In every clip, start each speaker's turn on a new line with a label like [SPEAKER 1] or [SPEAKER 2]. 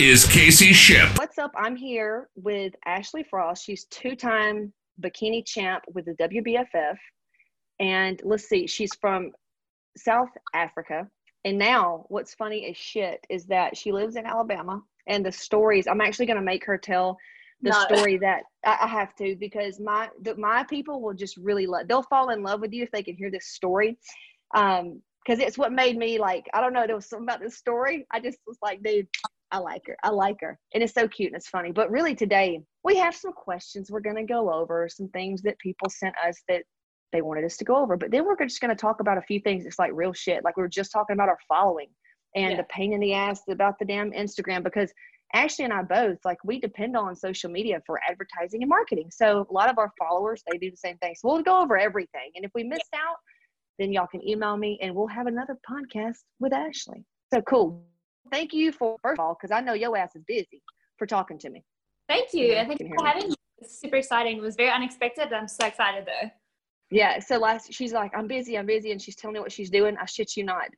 [SPEAKER 1] is Casey Shipp.
[SPEAKER 2] What's up? I'm here with Ashleigh Frost. She's two-time bikini champ with the WBFF. And let's see, she's from South Africa. And now what's funny as shit is that she lives in Alabama. And the stories, I'm actually going to make her tell the
[SPEAKER 3] No.
[SPEAKER 2] story that I, I have to because my the, my people will just really love. They'll fall in love with you if they can hear this story, um, because it's what made me like. I don't know. There was something about this story. I just was like, dude, I like her. I like her, and it's so cute and it's funny. But really, today we have some questions we're going to go over, some things that people sent us that they wanted us to go over. But then we're just going to talk about a few things. It's like real shit. Like we were just talking about our following and
[SPEAKER 3] Yeah.
[SPEAKER 2] the pain in the ass about the damn Instagram because Ashleigh and I both like we depend on social media for advertising and marketing. So a lot of our followers they do the same thing. So we'll go over everything. And if we missed out, then y'all can email me and we'll have another podcast with Ashleigh. So cool. Thank you for first of all, because I know your ass is busy for talking to me.
[SPEAKER 3] Thank you.
[SPEAKER 2] Yeah,
[SPEAKER 3] I think
[SPEAKER 2] can
[SPEAKER 3] for having me. It's super exciting. It was very unexpected. I'm so excited though.
[SPEAKER 2] Yeah. So last she's like, I'm busy, I'm busy, and she's telling me what she's doing. I shit you not.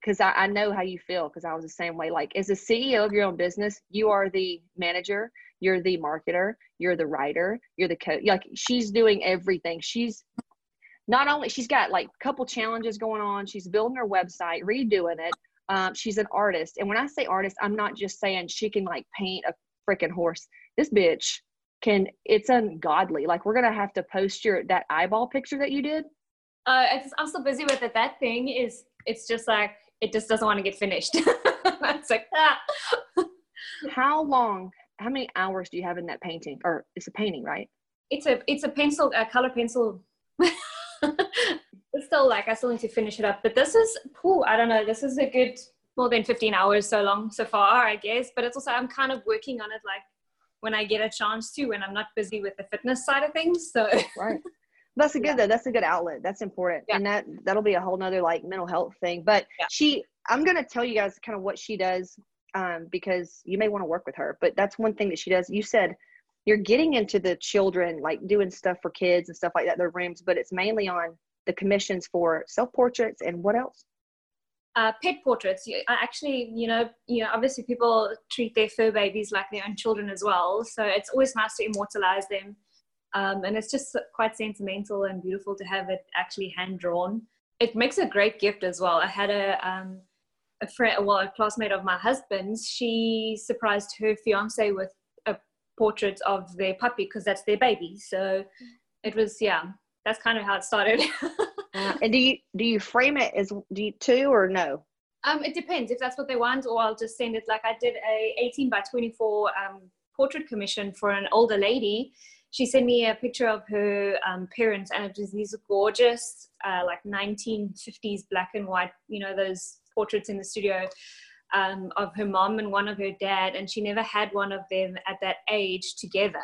[SPEAKER 2] Because I, I know how you feel because I was the same way. Like as a CEO of your own business, you are the manager, you're the marketer, you're the writer, you're the coach. Like she's doing everything. She's not only she's got like a couple challenges going on. She's building her website, redoing it. Um, she's an artist, and when I say artist, I'm not just saying she can like paint a freaking horse. This bitch can. It's ungodly. Like we're gonna have to post your that eyeball picture that you did.
[SPEAKER 3] Uh, I'm so busy with it. That thing is, it's just like it just doesn't want to get finished. it's like ah.
[SPEAKER 2] How long? How many hours do you have in that painting? Or it's a painting, right?
[SPEAKER 3] It's a it's a pencil, a color pencil. it's still like I still need to finish it up. But this is, cool. I don't know. This is a good more than 15 hours so long so far, I guess. But it's also I'm kind of working on it like when I get a chance to, when I'm not busy with the fitness side of things. So
[SPEAKER 2] Right. That's a good
[SPEAKER 3] Yeah.
[SPEAKER 2] though. That's a good outlet. That's important.
[SPEAKER 3] Yeah.
[SPEAKER 2] And that that'll be a whole nother like mental health thing. But
[SPEAKER 3] Yeah.
[SPEAKER 2] she I'm gonna tell you guys kind of what she does, um, because you may want to work with her. But that's one thing that she does. You said you're getting into the children, like doing stuff for kids and stuff like that, their rooms, but it's mainly on the commissions for self portraits and what else?
[SPEAKER 3] uh, pet portraits. You, actually, you know, you know, obviously people treat their fur babies like their own children as well. So it's always nice to immortalize them, um, and it's just quite sentimental and beautiful to have it actually hand drawn. It makes a great gift as well. I had a um, a friend, well, a classmate of my husband's. She surprised her fiance with a portrait of their puppy because that's their baby. So it was, yeah, that's kind of how it started.
[SPEAKER 2] Uh, and do you do you frame it as do you two or no?
[SPEAKER 3] Um, it depends if that's what they want, or I'll just send it. Like I did a 18 by 24 um, portrait commission for an older lady. She sent me a picture of her um, parents, and it was these gorgeous, uh, like 1950s black and white, you know, those portraits in the studio um, of her mom and one of her dad, and she never had one of them at that age together.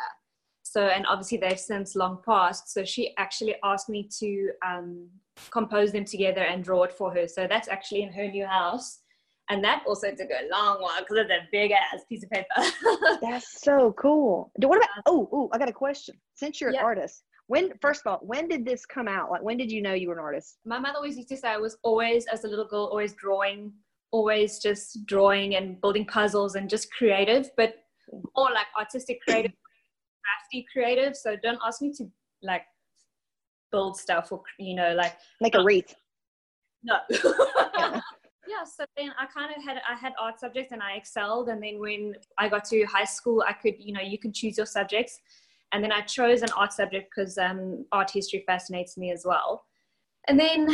[SPEAKER 3] So, and obviously they've since long passed. So she actually asked me to um, compose them together and draw it for her. So that's actually in her new house. And that also took a long while because it's a big ass piece of paper.
[SPEAKER 2] That's so cool. What about? Oh, oh, I got a question. Since you're
[SPEAKER 3] Yeah.
[SPEAKER 2] an artist, when first of all, when did this come out? Like, when did you know you were an artist?
[SPEAKER 3] My mother always used to say I was always, as a little girl, always drawing, always just drawing and building puzzles and just creative, but more like artistic creative, crafty creative. So don't ask me to like build stuff or, you know, like
[SPEAKER 2] Make a wreath.
[SPEAKER 3] no
[SPEAKER 2] Yeah.
[SPEAKER 3] yeah so then i kind of had i had art subjects and i excelled and then when i got to high school i could you know you can choose your subjects and then i chose an art subject because um, art history fascinates me as well and then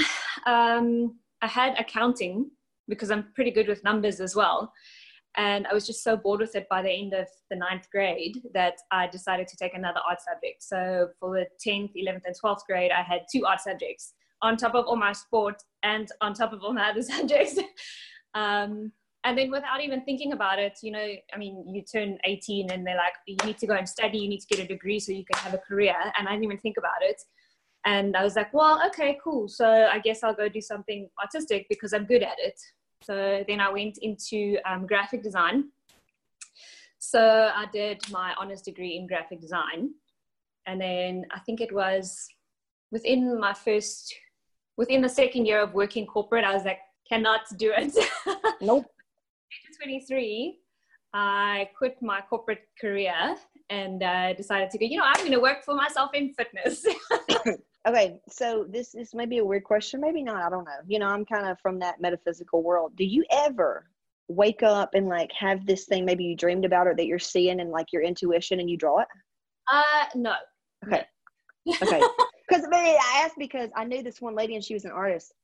[SPEAKER 3] um, i had accounting because i'm pretty good with numbers as well and i was just so bored with it by the end of the ninth grade that i decided to take another art subject so for the 10th 11th and 12th grade i had two art subjects on top of all my sport and on top of all my other subjects. um, and then without even thinking about it, you know, I mean, you turn 18 and they're like, you need to go and study, you need to get a degree so you can have a career. And I didn't even think about it. And I was like, well, okay, cool. So I guess I'll go do something artistic because I'm good at it. So then I went into um, graphic design. So I did my honors degree in graphic design. And then I think it was within my first, within the second year of working corporate, I was like, cannot do it.
[SPEAKER 2] Nope.
[SPEAKER 3] 23, I quit my corporate career and uh, decided to go, you know, I'm going to work for myself in fitness.
[SPEAKER 2] okay, so this this may be a weird question, maybe not. I don't know. You know, I'm kind of from that metaphysical world. Do you ever wake up and like have this thing maybe you dreamed about or that you're seeing and like your intuition and you draw it?
[SPEAKER 3] Uh, no.
[SPEAKER 2] Okay. Okay. Because I asked because I knew this one lady and she was an artist,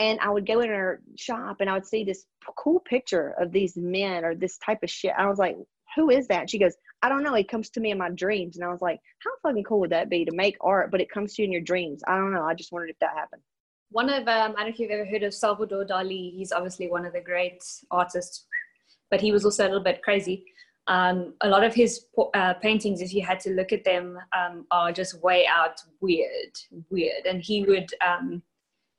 [SPEAKER 2] and I would go in her shop and I would see this cool picture of these men or this type of shit. I was like, who is that? And she goes, I don't know. It comes to me in my dreams. And I was like, how fucking cool would that be to make art, but it comes to you in your dreams? I don't know. I just wondered if that happened.
[SPEAKER 3] One of, um, I don't know if you've ever heard of Salvador Dali. He's obviously one of the great artists, but he was also a little bit crazy. Um, a lot of his uh, paintings, if you had to look at them, um, are just way out weird, weird. And he would, um,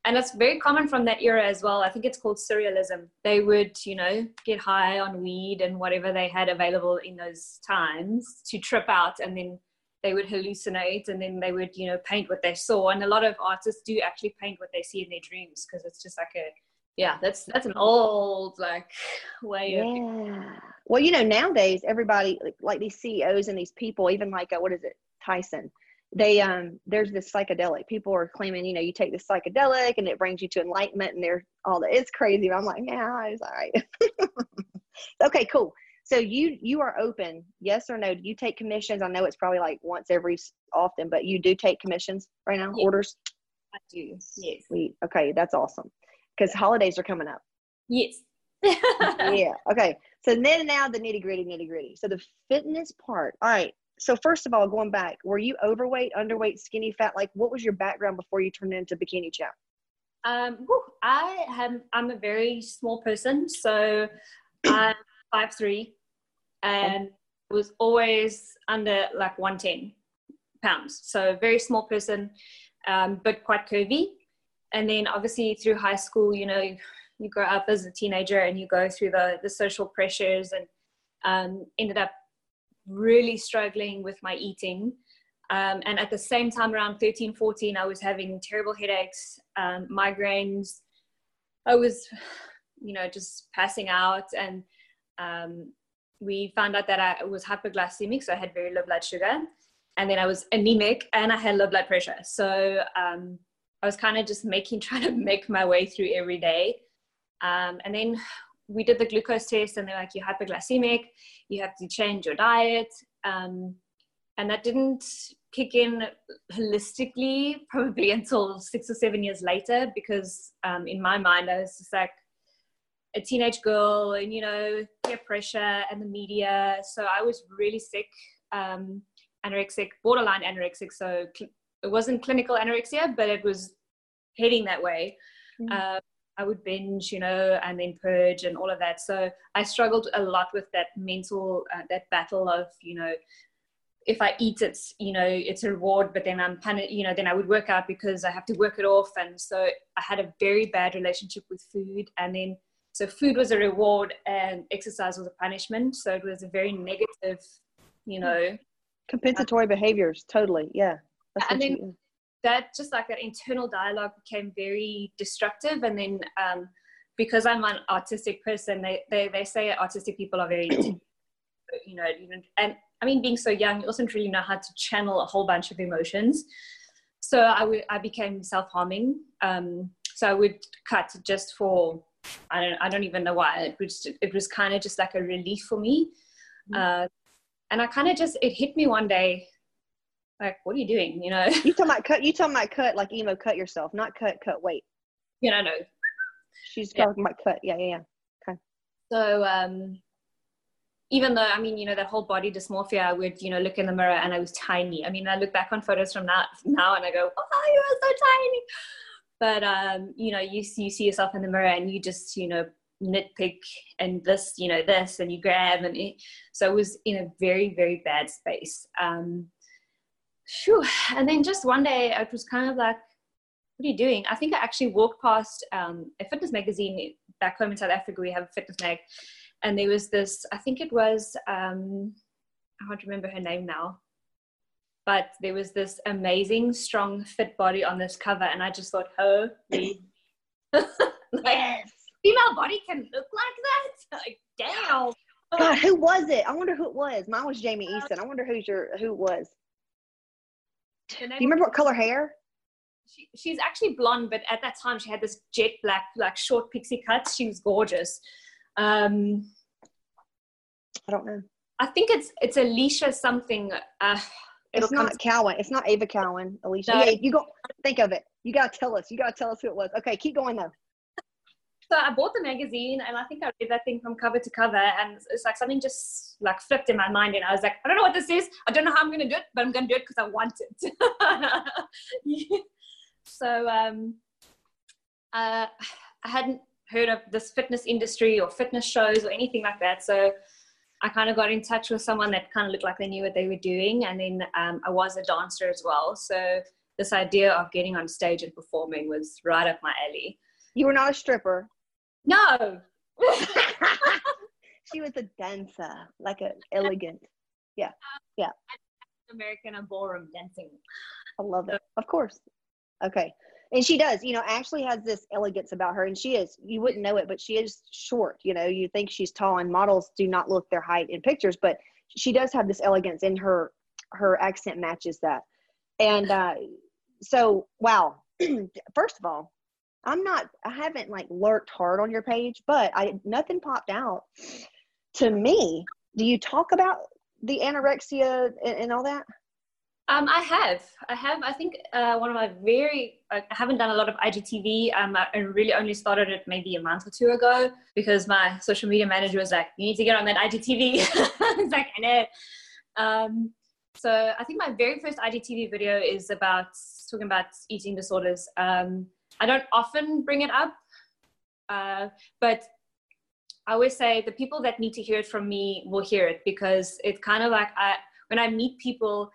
[SPEAKER 3] and it's very common from that era as well. I think it's called surrealism. They would, you know, get high on weed and whatever they had available in those times to trip out, and then they would hallucinate, and then they would, you know, paint what they saw. And a lot of artists do actually paint what they see in their dreams because it's just like a, yeah, that's that's an old like way
[SPEAKER 2] yeah. of. Well, you know, nowadays everybody like, like these CEOs and these people, even like uh, what is it, Tyson they um there's this psychedelic. People are claiming you know you take this psychedelic and it brings you to enlightenment and they're all that. It's crazy i'm like yeah it's all right. Okay cool. So you you are open. Yes or no? Do you take commissions? I know it's probably like once every often but you do take commissions right now? Yes. orders?
[SPEAKER 3] I do. Yes.
[SPEAKER 2] Sweet. Okay that's awesome. Because holidays are coming up.
[SPEAKER 3] Yes.
[SPEAKER 2] Yeah. Okay. So then now the nitty gritty nitty gritty. So the fitness part. All right so first of all, going back, were you overweight, underweight, skinny, fat? Like, what was your background before you turned into bikini champ?
[SPEAKER 3] Um, whew, I am I'm a very small person, so I'm five three, and was always under like one ten pounds. So very small person, um, but quite curvy. And then obviously through high school, you know, you grow up as a teenager and you go through the the social pressures and um, ended up really struggling with my eating. Um, and at the same time, around 13, 14, I was having terrible headaches, um, migraines. I was, you know, just passing out. And um, we found out that I was hypoglycemic, so I had very low blood sugar. And then I was anemic and I had low blood pressure. So um, I was kind of just making, trying to make my way through every day. Um, and then we did the glucose test and they're like, you're hyperglycemic, you have to change your diet. Um, and that didn't kick in holistically probably until six or seven years later because um, in my mind I was just like a teenage girl and you know peer pressure and the media so I was really sick um, anorexic borderline anorexic so cl- it wasn't clinical anorexia but it was heading that way mm. I would binge, you know, and then purge and all of that. So I struggled a lot with that mental, uh, that battle of, you know, if I eat, it's, you know, it's a reward, but then I'm you know, then I would work out because I have to work it off. And so I had a very bad relationship with food. And then, so food was a reward and exercise was a punishment. So it was a very negative, you know.
[SPEAKER 2] Compensatory behaviors, totally. Yeah.
[SPEAKER 3] and then, that just like that internal dialogue became very destructive. And then um, because i'm an artistic person they, they, they say artistic people are very you know and i mean being so young you also don't really know how to channel a whole bunch of emotions. So i would i became self-harming. Um, so i would cut just for i don't i don't even know why. It was it was kind of just like a relief for me. Mm-hmm. uh, and i kind of just it hit me one day like what are you doing you know
[SPEAKER 2] you talking about cut you talking about cut like emo cut yourself not cut cut weight
[SPEAKER 3] you know no
[SPEAKER 2] she's yeah. talking about cut yeah yeah yeah okay
[SPEAKER 3] so um even though I mean, you know, that whole body dysmorphia, I would, you know, look in the mirror and I was tiny. I mean, I look back on photos from that now and I go, oh, you are so tiny. But um, you know, you you see yourself in the mirror and you just, you know, nitpick and this, you know, this, and you grab, and it, so it was in a very, very bad space. Um, And then just one day, it was kind of like, what are you doing? I think I actually walked past um, a fitness magazine back home in South Africa. We have a fitness mag, and there was this. I think it was. Um, I can't remember her name now, but there was this amazing, strong, fit body on this cover, and I just thought, holy, like, yes. female body can look like that. Like, damn.
[SPEAKER 2] God, who was it? I wonder who it was. Mine was Jamie Eason. I wonder who's your who it was. Do you remember what color hair?
[SPEAKER 3] She, she's actually blonde, but at that time she had this jet black, like short pixie cuts. She was gorgeous. Um,
[SPEAKER 2] I don't know.
[SPEAKER 3] I think it's it's Alicia something. Uh,
[SPEAKER 2] it's not Cowan. It's not Ava Cowan. Alicia. No. Yeah, you go think of it. You gotta tell us. You gotta tell us who it was. Okay, keep going though.
[SPEAKER 3] So I bought the magazine and I think I read that thing from cover to cover and it's like something just like flipped in my mind and I was like, I don't know what this is. I don't know how I'm gonna do it, but I'm gonna do it because I want it. so um, uh, I hadn't heard of this fitness industry or fitness shows or anything like that. So I kind of got in touch with someone that kind of looked like they knew what they were doing. And then um, I was a dancer as well. So this idea of getting on stage and performing was right up my alley.
[SPEAKER 2] You were not a stripper.
[SPEAKER 3] No.
[SPEAKER 2] she was a dancer, like an elegant. Yeah. Yeah.
[SPEAKER 3] American and ballroom dancing.
[SPEAKER 2] I love it. Of course. Okay. And she does, you know, Ashleigh has this elegance about her, and she is, you wouldn't know it, but she is short. You know, you think she's tall, and models do not look their height in pictures, but she does have this elegance, and her her accent matches that. And uh, so, wow. First of all, I'm not, I haven't like lurked hard on your page, but I, nothing popped out to me. Do you talk about the anorexia and, and all that?
[SPEAKER 3] Um, I have. I have. I think uh, one of my very. I haven't done a lot of IGTV. Um, I really only started it maybe a month or two ago because my social media manager was like, "You need to get on that IGTV." it's like I know. Um, so I think my very first IGTV video is about talking about eating disorders. Um, I don't often bring it up, uh, but I always say the people that need to hear it from me will hear it because it's kind of like I, when I meet people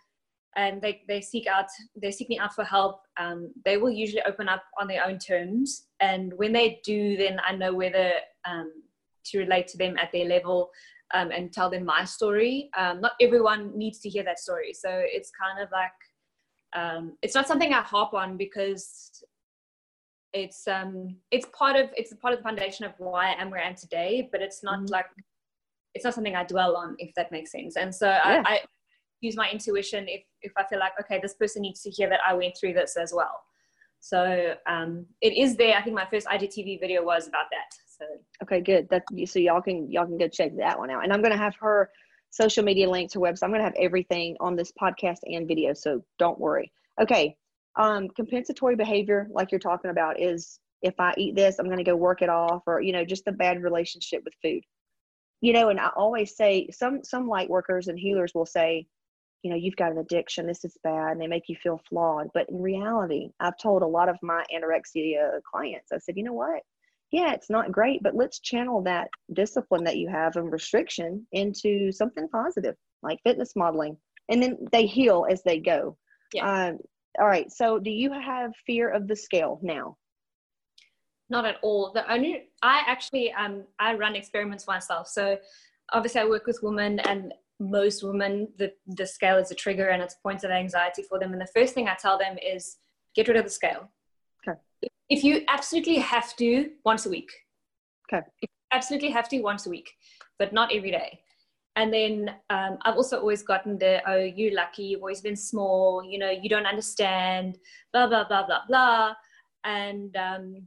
[SPEAKER 3] and they, they seek out they seek me out for help, um, they will usually open up on their own terms. And when they do, then I know whether um, to relate to them at their level um, and tell them my story. Um, not everyone needs to hear that story, so it's kind of like um, it's not something I harp on because it's um it's part of it's part of the foundation of why I am where I am today, but it's not mm-hmm. like it's not something I dwell on, if that makes sense. And so yeah. I, I use my intuition if if I feel like okay, this person needs to hear that I went through this as well. So um, it is there. I think my first IGTV video was about that. So
[SPEAKER 2] okay, good. That so y'all can y'all can go check that one out. And I'm gonna have her social media links, her website. I'm gonna have everything on this podcast and video. So don't worry. Okay, um, compensatory behavior, like you're talking about, is if I eat this, I'm going to go work it off, or you know, just a bad relationship with food. You know, and I always say some some light workers and healers will say, you know, you've got an addiction. This is bad, and they make you feel flawed. But in reality, I've told a lot of my anorexia clients, I said, you know what? Yeah, it's not great, but let's channel that discipline that you have and restriction into something positive, like fitness modeling, and then they heal as they go. Yeah. Um, all right. So, do you have fear of the scale now?
[SPEAKER 3] Not at all. The only I actually um I run experiments myself. So, obviously, I work with women, and most women the the scale is a trigger and it's points of anxiety for them. And the first thing I tell them is get rid of the scale.
[SPEAKER 2] Okay.
[SPEAKER 3] If you absolutely have to, once a week.
[SPEAKER 2] Okay.
[SPEAKER 3] If absolutely have to, once a week, but not every day. And then um, I've also always gotten the, oh, you're lucky, you've always been small, you know, you don't understand, blah, blah, blah, blah, blah. And, um,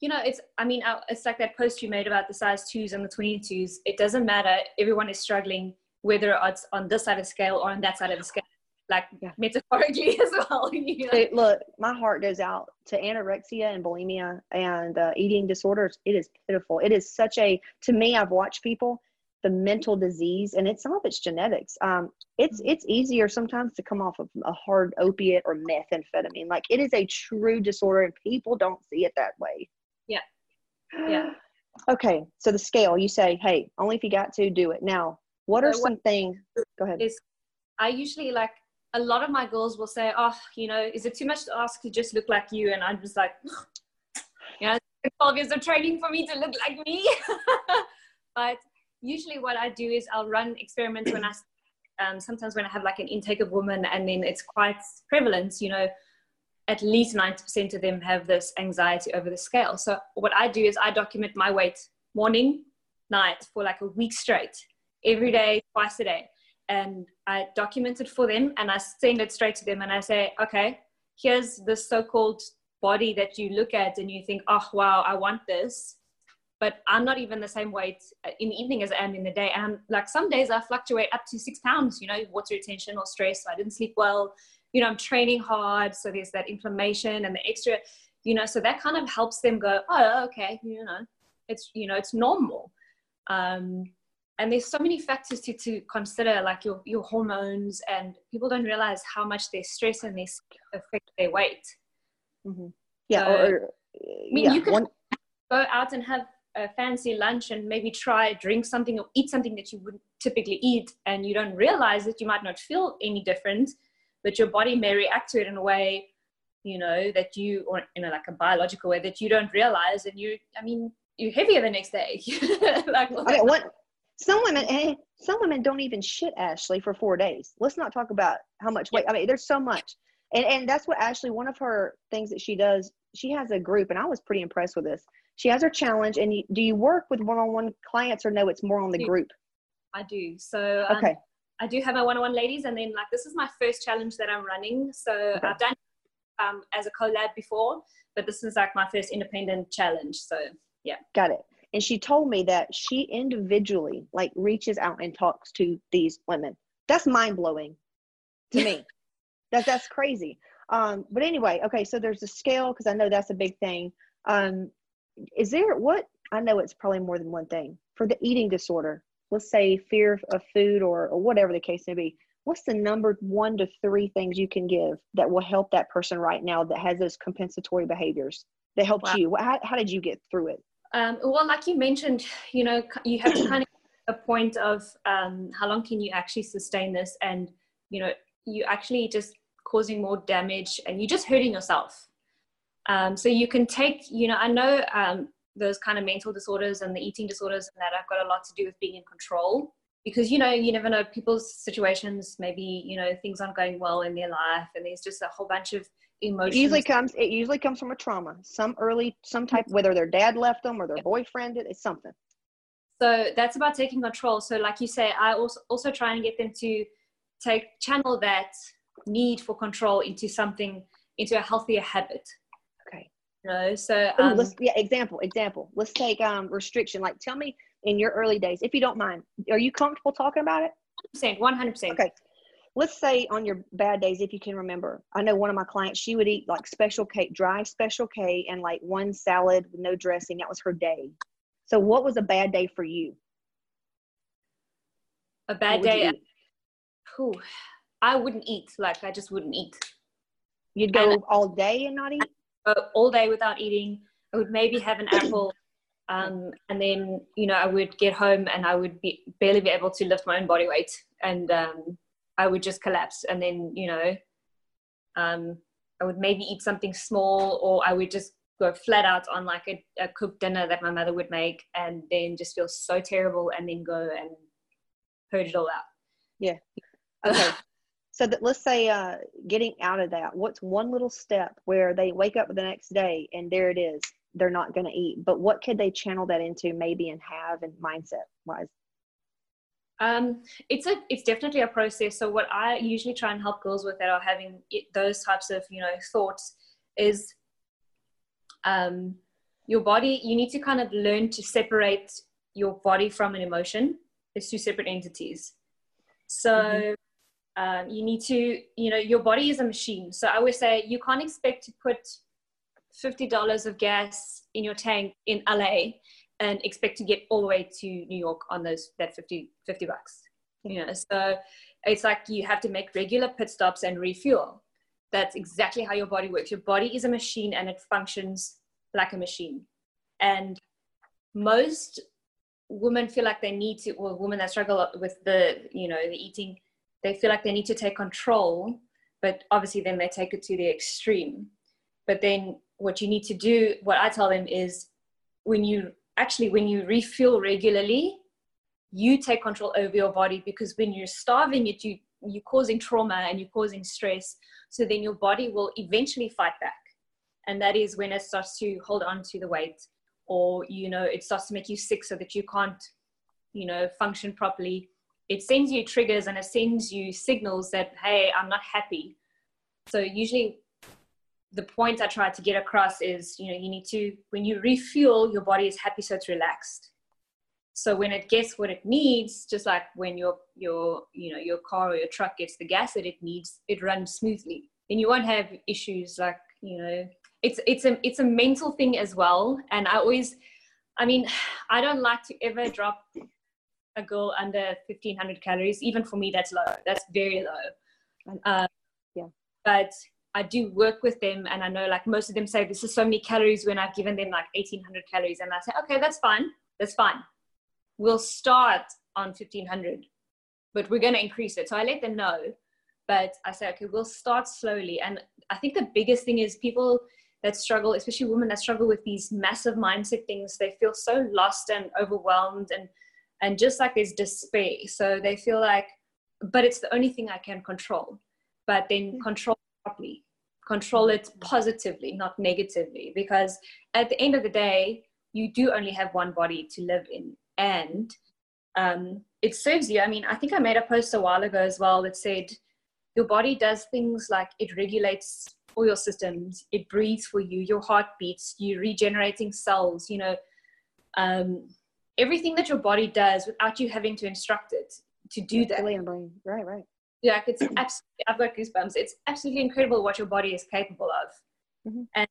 [SPEAKER 3] you know, it's, I mean, it's like that post you made about the size twos and the 22s. It doesn't matter. Everyone is struggling, whether it's on this side of the scale or on that side of the scale, like yeah. metaphorically as well. You
[SPEAKER 2] know? Look, my heart goes out to anorexia and bulimia and uh, eating disorders. It is pitiful. It is such a, to me, I've watched people the mental disease and it's some of it's genetics um, it's mm-hmm. it's easier sometimes to come off of a hard opiate or methamphetamine like it is a true disorder and people don't see it that way
[SPEAKER 3] yeah yeah
[SPEAKER 2] Okay, so the scale, you say, hey, only if you got to do it. Now, what are
[SPEAKER 3] So
[SPEAKER 2] some
[SPEAKER 3] what-
[SPEAKER 2] things? Go ahead.
[SPEAKER 3] is I usually like a lot of my girls will say, "Oh, you know, is it too much to ask to just look like you?" And I'm just like, you know, it's 12 years of training for me to look like me. but usually, what I do is I'll run experiments when I um, sometimes when I have like an intake of women, and then it's quite prevalent. You know, at least 90% of them have this anxiety over the scale. So what I do is I document my weight morning, night for like a week straight, every day, twice a day and I document it for them and I send it straight to them and I say, okay, here's the so-called body that you look at and you think, oh wow, I want this. But I'm not even the same weight in the evening as I am in the day. And like some days I fluctuate up to six pounds, you know, water retention or stress. So I didn't sleep well. You know, I'm training hard. So there's that inflammation and the extra, you know, so that kind of helps them go, oh, okay, you know, it's, you know, it's normal. Um, and there's so many factors to, to consider like your, your hormones and people don't realize how much their stress and their affect their weight
[SPEAKER 2] hmm Yeah,
[SPEAKER 3] So,
[SPEAKER 2] or, or
[SPEAKER 3] mean,
[SPEAKER 2] yeah,
[SPEAKER 3] you could-
[SPEAKER 2] one,
[SPEAKER 3] go out and have a fancy lunch and maybe try drink something or eat something that you wouldn't typically eat and you don't realize that you might not feel any different but your body may react to it in a way you know that you or in a, like a biological way that you don't realize and you i mean you're heavier the next day like
[SPEAKER 2] mean, one, some women, eh, some women don't even shit Ashley for four days. Let's not talk about how much weight. I mean, there's so much, and and that's what Ashleigh. One of her things that she does, she has a group, and I was pretty impressed with this. She has her challenge, and you, do you work with one-on-one clients, or no? It's more on the group.
[SPEAKER 3] i do so um,
[SPEAKER 2] Okay,
[SPEAKER 3] I do have my one-on-one ladies, and then like this is my first challenge that I'm running. So
[SPEAKER 2] Okay.
[SPEAKER 3] I've done um, as a collab before, but this is like my first independent challenge. So yeah.
[SPEAKER 2] got it. And she told me that she individually like reaches out and talks to these women. That's mind blowing to me. That that's crazy. Um, but anyway, okay, so there's a scale because I know that's a big thing. Um, is there what I know it's probably more than one thing for the eating disorder. Let's say fear of food or, or whatever the case may be. What's the number one to three things you can give that will help that person right now that has those compensatory behaviors that helped
[SPEAKER 3] Wow.
[SPEAKER 2] you? How, how did you get through it?
[SPEAKER 3] Um, well, like you mentioned, you know, you have to kind of a point of um, how long can you actually sustain this, and you know, you actually just causing more damage, and you're just hurting yourself. Um, so you can take, you know, I know um, those kind of mental disorders and the eating disorders and that have got a lot to do with being in control because you know you never know people's situations maybe you know things aren't going well in their life and there's just a whole bunch of emotions
[SPEAKER 2] It usually comes. It usually comes from a trauma, some early, some type, whether their dad left them or their boyfriend did. It's something.
[SPEAKER 3] so that's about taking control so like you say i also also try and get them to take channel that need for control into something into a healthier habit know so
[SPEAKER 2] Ooh,
[SPEAKER 3] um,
[SPEAKER 2] let's yeah. Example. Example. Let's take um restriction. Like, tell me in your early days, if you don't mind, are you comfortable talking about it?
[SPEAKER 3] 100% 100%
[SPEAKER 2] Okay. Let's say on your bad days, if you can remember. I know one of my clients, she would eat like special K, dry special K, and like one salad with no dressing. That was her day. So, what was a bad day for you?
[SPEAKER 3] a bad
[SPEAKER 2] you
[SPEAKER 3] day whew, i wouldn't eat like i just wouldn't eat
[SPEAKER 2] You'd go all day and not eat.
[SPEAKER 3] Go all day without eating. I would maybe have an apple, um, and then you know I would get home and I would be barely be able to lift my own body weight, and um, I would just collapse. And then you know, um, I would maybe eat something small, or I would just go flat out on like a, a cooked dinner that my mother would make, and then just feel so terrible, and then go and purge it all out. Yeah.
[SPEAKER 2] Okay. so that let's say uh, getting out of that, what's one little step where they wake up the next day and there it is, they're not going to eat. But what could they channel that into maybe and have and mindset wise?
[SPEAKER 3] Um, it's a it's definitely a process. So what I usually try and help girls with that are having it, those types of you know thoughts is um, your body. You need to kind of learn to separate your body from an emotion. It's two separate entities. So
[SPEAKER 2] Mhm.
[SPEAKER 3] Um, you need to you know your body is a machine. So I always say you can't expect to put fifty dollars of gas in your tank in LA and expect to get all the way to New York on those that 50, 50 bucks. You know, so it's like you have to make regular pit stops and refuel. That's exactly how your body works. Your body is a machine and it functions like a machine. And most women feel like they need to, or women that struggle with the, you know, the eating, they feel like they need to take control, but obviously then they take it to the extreme. But then what you need to do, what I tell them is when you actually, when you refuel regularly, you take control over your body because when you're starving it, you, you're causing trauma and you're causing stress. So then your body will eventually fight back. And that is when it starts to hold on to the weight or, you know, it starts to make you sick so that you can't, you know, function properly. It sends you triggers and it sends you signals that, hey, I'm not happy. So usually the point I try to get across is, you know, you need to, when you refuel, your body is happy so it's relaxed. So when it gets what it needs just like when your your you know your car or your truck gets the gas that it needs it runs smoothly. And you won't have issues like you know it's it's a it's a mental thing as well. And i always i mean i don't like to ever drop a girl under 1500 calories even for me that's low. That's very low. Uh, yeah. but i do work with them and i know like most of them say this is so many calories when i've given them like 1800 calories and i say okay that's fine. That's fine. We'll start on 1500 but we're going to increase it. So i let them know but i say okay we'll start slowly. And i think the biggest thing is people that struggle especially women that struggle with these massive mindset things they feel so lost and overwhelmed and and just like there's despair so they feel like but it's the only thing i can control but then control properly control it positively not negatively because at the end of the day you do only have one body to live in and um, it serves you. I mean, I think I made a post a while ago as well that said your body does things like it regulates all your systems, it breathes for you, your heart beats, you're regenerating cells, you know, um, everything that your body does without you having to instruct it to do that.
[SPEAKER 2] Right, right.
[SPEAKER 3] Yeah, it's absolutely, I've got goosebumps. It's absolutely incredible what your body is capable of. Mm-hmm. And,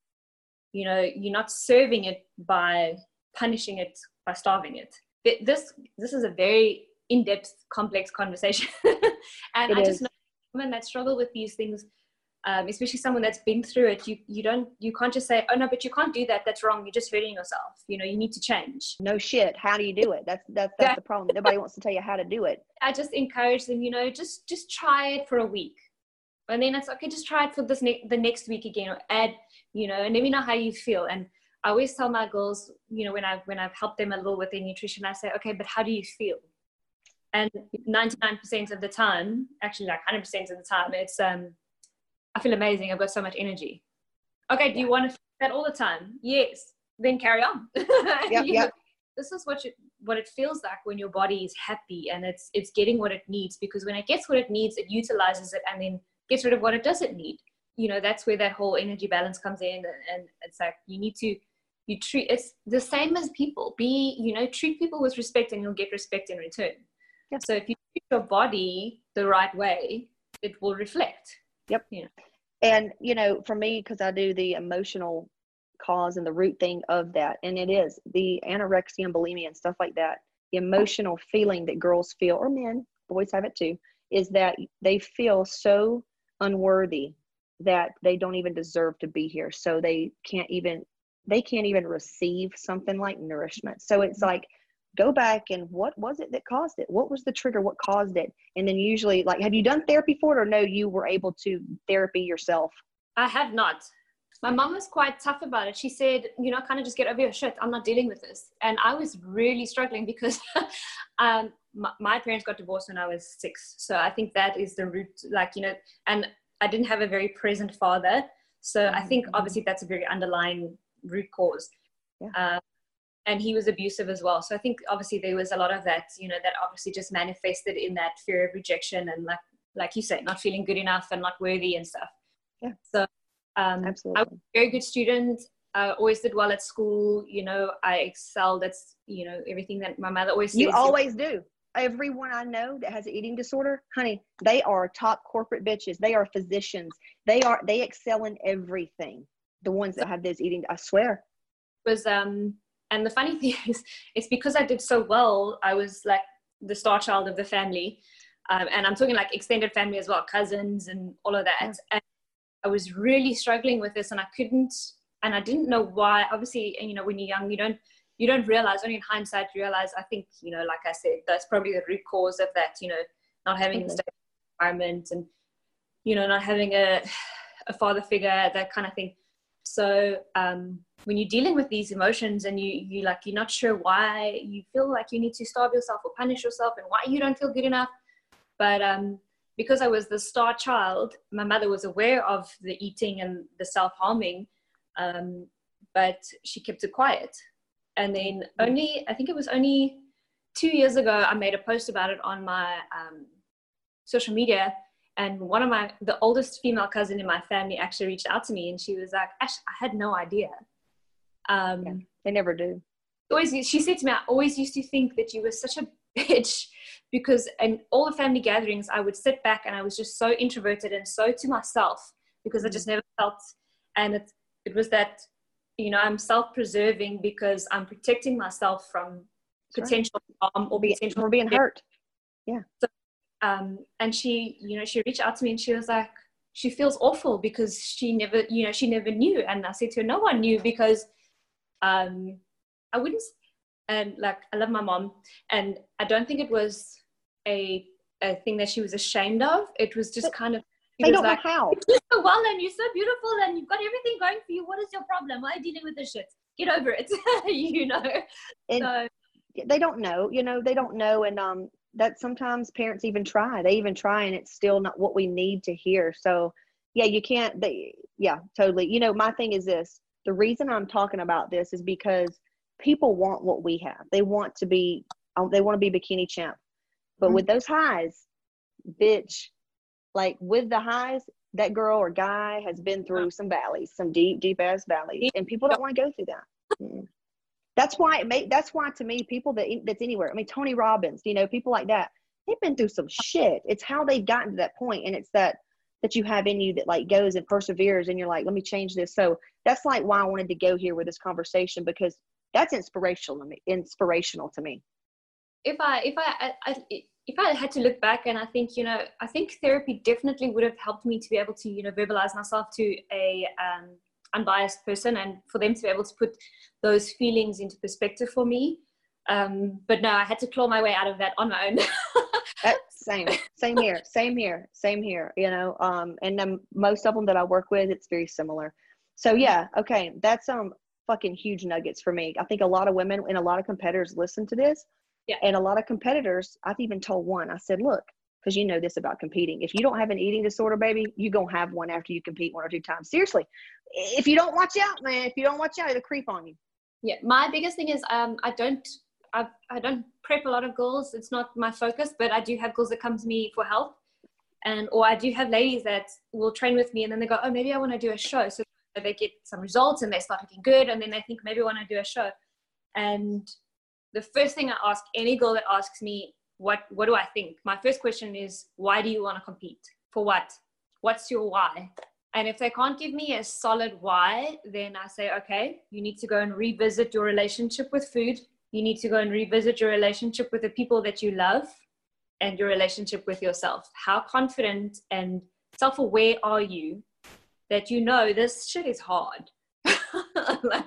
[SPEAKER 3] you know, you're not serving it by punishing it, by starving it this this is a very in-depth complex conversation and it i is. just know women that struggle with these things um, especially someone that's been through it you you don't you can't just say oh no but you can't do that. That's wrong. You're just hurting yourself. You know you need to change.
[SPEAKER 2] No shit. How do you do it? That's that's that's the problem. Nobody wants to tell you how to do it.
[SPEAKER 3] I just encourage them you know just just try it for a week. And then it's okay just try it for this ne- the next week again or add you know and let me know how you feel. And I always tell my girls, you know, when I've when I've helped them a little with their nutrition, I say, okay, but how do you feel? And 99% of the time, actually like 100% of the time, it's um, I feel amazing. I've got so much energy. Okay, do you want to feel that all the time? Yes. Then carry on.
[SPEAKER 2] Yep, yep.
[SPEAKER 3] This is what you, what it feels like when your body is happy and it's it's getting what it needs. Because when it gets what it needs, it utilizes it and then gets rid of what it doesn't need. You know, that's where that whole energy balance comes in, and it's like you need to you treat it's the same as people be you know treat people with respect and you'll get respect in return yep. so if you treat your body the right way it will reflect
[SPEAKER 2] yep
[SPEAKER 3] know.
[SPEAKER 2] and you know for me because i do the emotional cause and the root thing of that and it is the anorexia and bulimia and stuff like that the emotional feeling that girls feel or men boys have it too is that they feel so unworthy that they don't even deserve to be here so they can't even they can't even receive something like nourishment. So it's mm-hmm. like, go back and what was it that caused it? What was the trigger? What caused it? And then usually, like, have you done therapy for it or no, you were able to therapy yourself?
[SPEAKER 3] I have not. My mom was quite tough about it. She said, you know, kind of just get over your shit. I'm not dealing with this. And I was really struggling because um, my, my parents got divorced when I was six. So I think that is the root, like, you know, and I didn't have a very present father. So I think mm-hmm. obviously that's a very underlying root cause. Yeah. Uh, and he was abusive as well. So I think obviously there was a lot of that, you know, that obviously just manifested in that fear of rejection and like, like you said, not feeling good enough and not worthy and stuff.
[SPEAKER 2] Yeah.
[SPEAKER 3] So um, Absolutely. I was a very good student. I always did well at school. You know, I excelled at, you know, everything that my mother always says.
[SPEAKER 2] You always do. Everyone I know that has an eating disorder, honey, they are top corporate bitches. They are physicians. They are, they excel in everything the ones that have those eating i swear
[SPEAKER 3] was um and the funny thing is it's because i did so well i was like the star child of the family. Um, and i'm talking like extended family as well cousins and all of that. Yeah. and i was really struggling with this and i couldn't and i didn't know why. Obviously you know when you're young you don't you don't realize only in hindsight you realize i think you know like i said that's probably the root cause of that you know not having stable environment and you know not having a a father figure that kind of thing so um, when you're dealing with these emotions and you you like you're not sure why you feel like you need to starve yourself or punish yourself and why you don't feel good enough. But um, because i was the star child my mother was aware of the eating and the self-harming um, but she kept it quiet. And then only i think it was only two years ago i made a post about it on my um, social media and one of my the oldest female cousin in my family actually reached out to me and she was like ash i had no idea. Um,
[SPEAKER 2] yeah, they never do.
[SPEAKER 3] always she said to me i always used to think that you were such a bitch because in all the family gatherings i would sit back and i was just so introverted and so to myself because i just mm. never felt and it, it was that you know i'm self-preserving because i'm protecting myself from That's potential right. harm or potential
[SPEAKER 2] or being hurt. Yeah.
[SPEAKER 3] So, um, and she you know she reached out to me and she was like she feels awful because she never you know she never knew and i said to her no one knew because um, i wouldn't and like i love my mom and i don't think it was a a thing that she was ashamed of it was just but, kind of
[SPEAKER 2] they don't like, know how.
[SPEAKER 3] You're so well and you're so beautiful and you've got everything going for you. What is your problem? Why are you dealing with this shit? Get over it. you know.
[SPEAKER 2] And so they don't know. You know, they don't know, and um, that sometimes parents even try. They even try, and it's still not what we need to hear. So, yeah, you can't. They, yeah, totally. You know, my thing is this. The reason I'm talking about this is because people want what we have. They want to be. Um, they want to be bikini champ. But mm-hmm. with those highs, bitch, like with the highs, that girl or guy has been through some valleys, some deep, deep ass valleys, and people don't want to go through that. Mm. That's why it may, that's why to me, people that that's anywhere. I mean, Tony Robbins, you know, people like that, they've been through some shit. It's how they've gotten to that point, and it's that that you have in you that like goes and perseveres, and you're like, let me change this. So that's like why I wanted to go here with this conversation because that's inspirational to me. Inspirational to me.
[SPEAKER 3] If I if I, I, I if I had to look back and I think, you know, I think therapy definitely would have helped me to be able to, you know, verbalize myself to a um, unbiased person and for them to be able to put those feelings into perspective for me. Um, but no, I had to claw my way out of that on my own.
[SPEAKER 2] same, same here, same here, same here. You know, um, and then most of them that I work with, it's very similar. So yeah, okay, that's um fucking huge nuggets for me. I think a lot of women and a lot of competitors listen to this
[SPEAKER 3] yeah.
[SPEAKER 2] And a lot of competitors, I've even told one, I said, look, because you know this about competing. If you don't have an eating disorder, baby, you're going to have one after you compete one or two times. Seriously. If you don't watch out, man, if you don't watch out, it'll creep on you.
[SPEAKER 3] Yeah. My biggest thing is um, I don't, I, I don't prep a lot of girls. It's not my focus, but I do have girls that come to me for help. And, or I do have ladies that will train with me and then they go, oh, maybe I want to do a show. So they get some results and they start looking good. And then they think maybe I want to do a show. And the first thing I ask any girl that asks me, what, what do I think? My first question is, why do you want to compete? For what? What's your why? And if they can't give me a solid why, then I say, okay, you need to go and revisit your relationship with food. You need to go and revisit your relationship with the people that you love and your relationship with yourself. How confident and self aware are you that you know this shit is hard? like,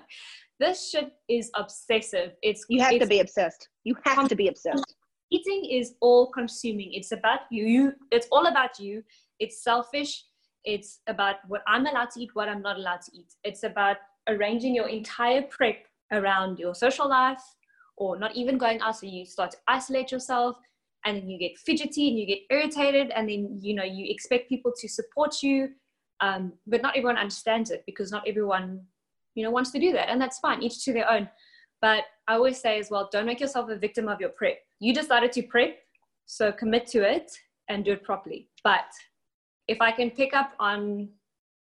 [SPEAKER 3] this shit is obsessive. It's
[SPEAKER 2] you have
[SPEAKER 3] it's,
[SPEAKER 2] to be obsessed. You have to be obsessed.
[SPEAKER 3] Eating is all consuming. It's about you. You. It's all about you. It's selfish. It's about what I'm allowed to eat, what I'm not allowed to eat. It's about arranging your entire prep around your social life, or not even going out. So you start to isolate yourself, and then you get fidgety and you get irritated, and then you know you expect people to support you, um, but not everyone understands it because not everyone you know wants to do that and that's fine each to their own but i always say as well don't make yourself a victim of your prep. You decided to prep so commit to it and do it properly. But if i can pick up on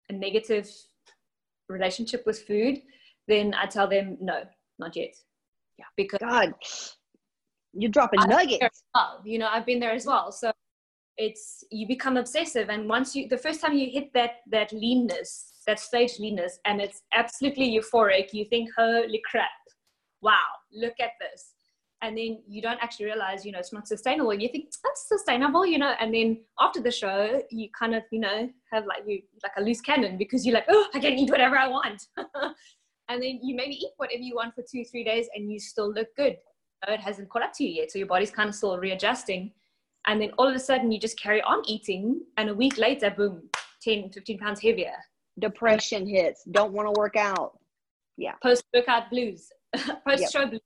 [SPEAKER 3] a negative relationship with food then i tell them no not yet.
[SPEAKER 2] Yeah. Because god you're dropping nuggets.
[SPEAKER 3] well. you know i've been there as well. So it's you become obsessive and once you the first time you hit that that leanness that stage leanness and it's absolutely euphoric you think holy crap wow look at this and then you don't actually realize you know it's not sustainable and you think that's sustainable you know and then after the show you kind of you know have like you like a loose cannon because you're like oh i can eat whatever i want and then you maybe eat whatever you want for two, three days and you still look good. It hasn't caught up to you yet. So your body's kind of still readjusting. And then all of a sudden you just carry on eating. And a week later, boom, 10, 15 pounds heavier.
[SPEAKER 2] Depression hits. Don't want to work out. Yeah.
[SPEAKER 3] Post workout blues, post show yep. blues.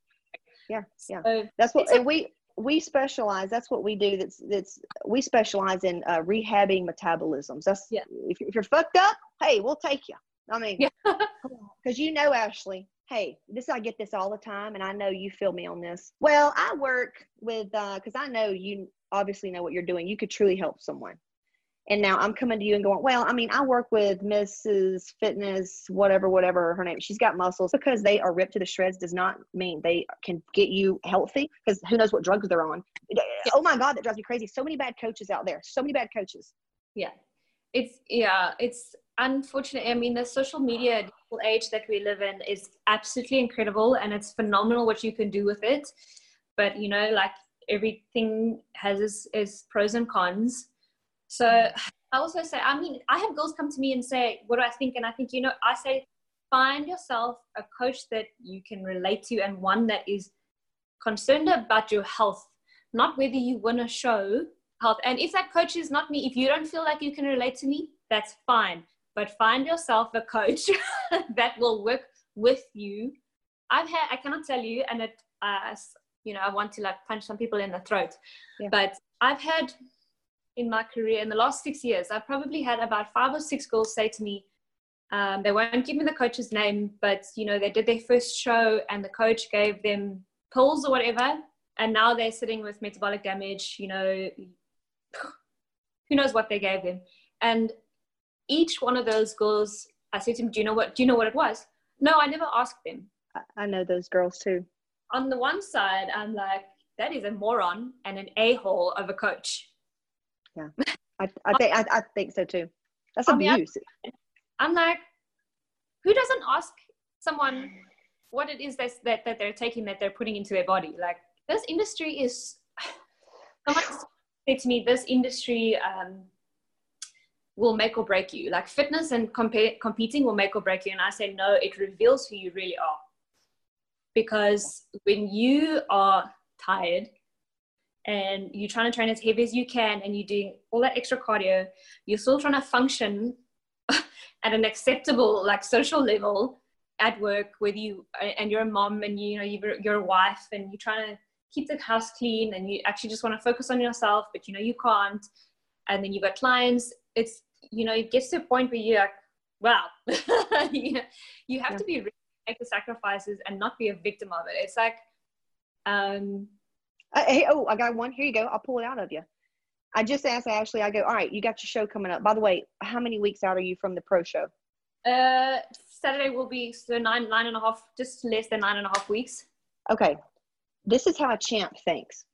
[SPEAKER 2] Yeah. Yeah. So that's what, and we, we specialize that's what we do that's that's we specialize in uh, rehabbing metabolisms that's yeah if, if you're fucked up hey we'll take you I mean, because you know, Ashleigh, hey, this I get this all the time, and I know you feel me on this. Well, I work with because uh, I know you obviously know what you're doing. You could truly help someone. And now I'm coming to you and going, well, I mean, I work with Mrs. Fitness, whatever, whatever her name. She's got muscles because they are ripped to the shreds does not mean they can get you healthy because who knows what drugs they're on. Oh my God, that drives me crazy. So many bad coaches out there. So many bad coaches.
[SPEAKER 3] Yeah. It's, yeah, it's, unfortunately, I mean, the social media age that we live in is absolutely incredible and it's phenomenal what you can do with it. But, you know, like everything has its, its pros and cons. So I also say, I mean, I have girls come to me and say, what do I think? And I think, you know, I say, find yourself a coach that you can relate to and one that is concerned about your health, not whether you want to show health. And if that coach is not me, if you don't feel like you can relate to me, that's fine but find yourself a coach that will work with you. I've had, I cannot tell you, and it, uh, you know, I want to like punch some people in the throat, yeah. but I've had in my career in the last six years, I've probably had about five or six girls say to me, um, they won't give me the coach's name, but you know, they did their first show and the coach gave them pills or whatever, and now they're sitting with metabolic damage. You know, who knows what they gave them, and each one of those girls, I said to them, "Do you know what? Do you know what it was?" No, I never asked them.
[SPEAKER 2] I know those girls too.
[SPEAKER 3] On the one side, I'm like, that is a moron and an a hole of a coach.
[SPEAKER 2] Yeah, I, I think I, I, think so too. That's abuse.
[SPEAKER 3] I'm like, who doesn't ask someone what it is that, that that they're taking that they're putting into their body? Like this industry is. Someone said to me, this industry. Um, will make or break you. Like fitness and comp- competing will make or break you. And I say, no, it reveals who you really are. Because when you are tired and you're trying to train as heavy as you can and you're doing all that extra cardio, you're still trying to function at an acceptable, like social level at work with you and you're a mom and you know you're a wife and you're trying to keep the house clean and you actually just want to focus on yourself but you know you can't and then you've got clients it's you know, it gets to a point where you're like, wow, you, you have yeah. to be ready to make the sacrifices and not be a victim of it. It's like, um,
[SPEAKER 2] uh, hey, oh, I got one. Here you go. I'll pull it out of you. I just asked Ashleigh. I go, all right, you got your show coming up. By the way, how many weeks out are you from the pro show?
[SPEAKER 3] Uh, Saturday will be so nine, nine and a half, just less than nine and a half weeks.
[SPEAKER 2] Okay, this is how a champ thinks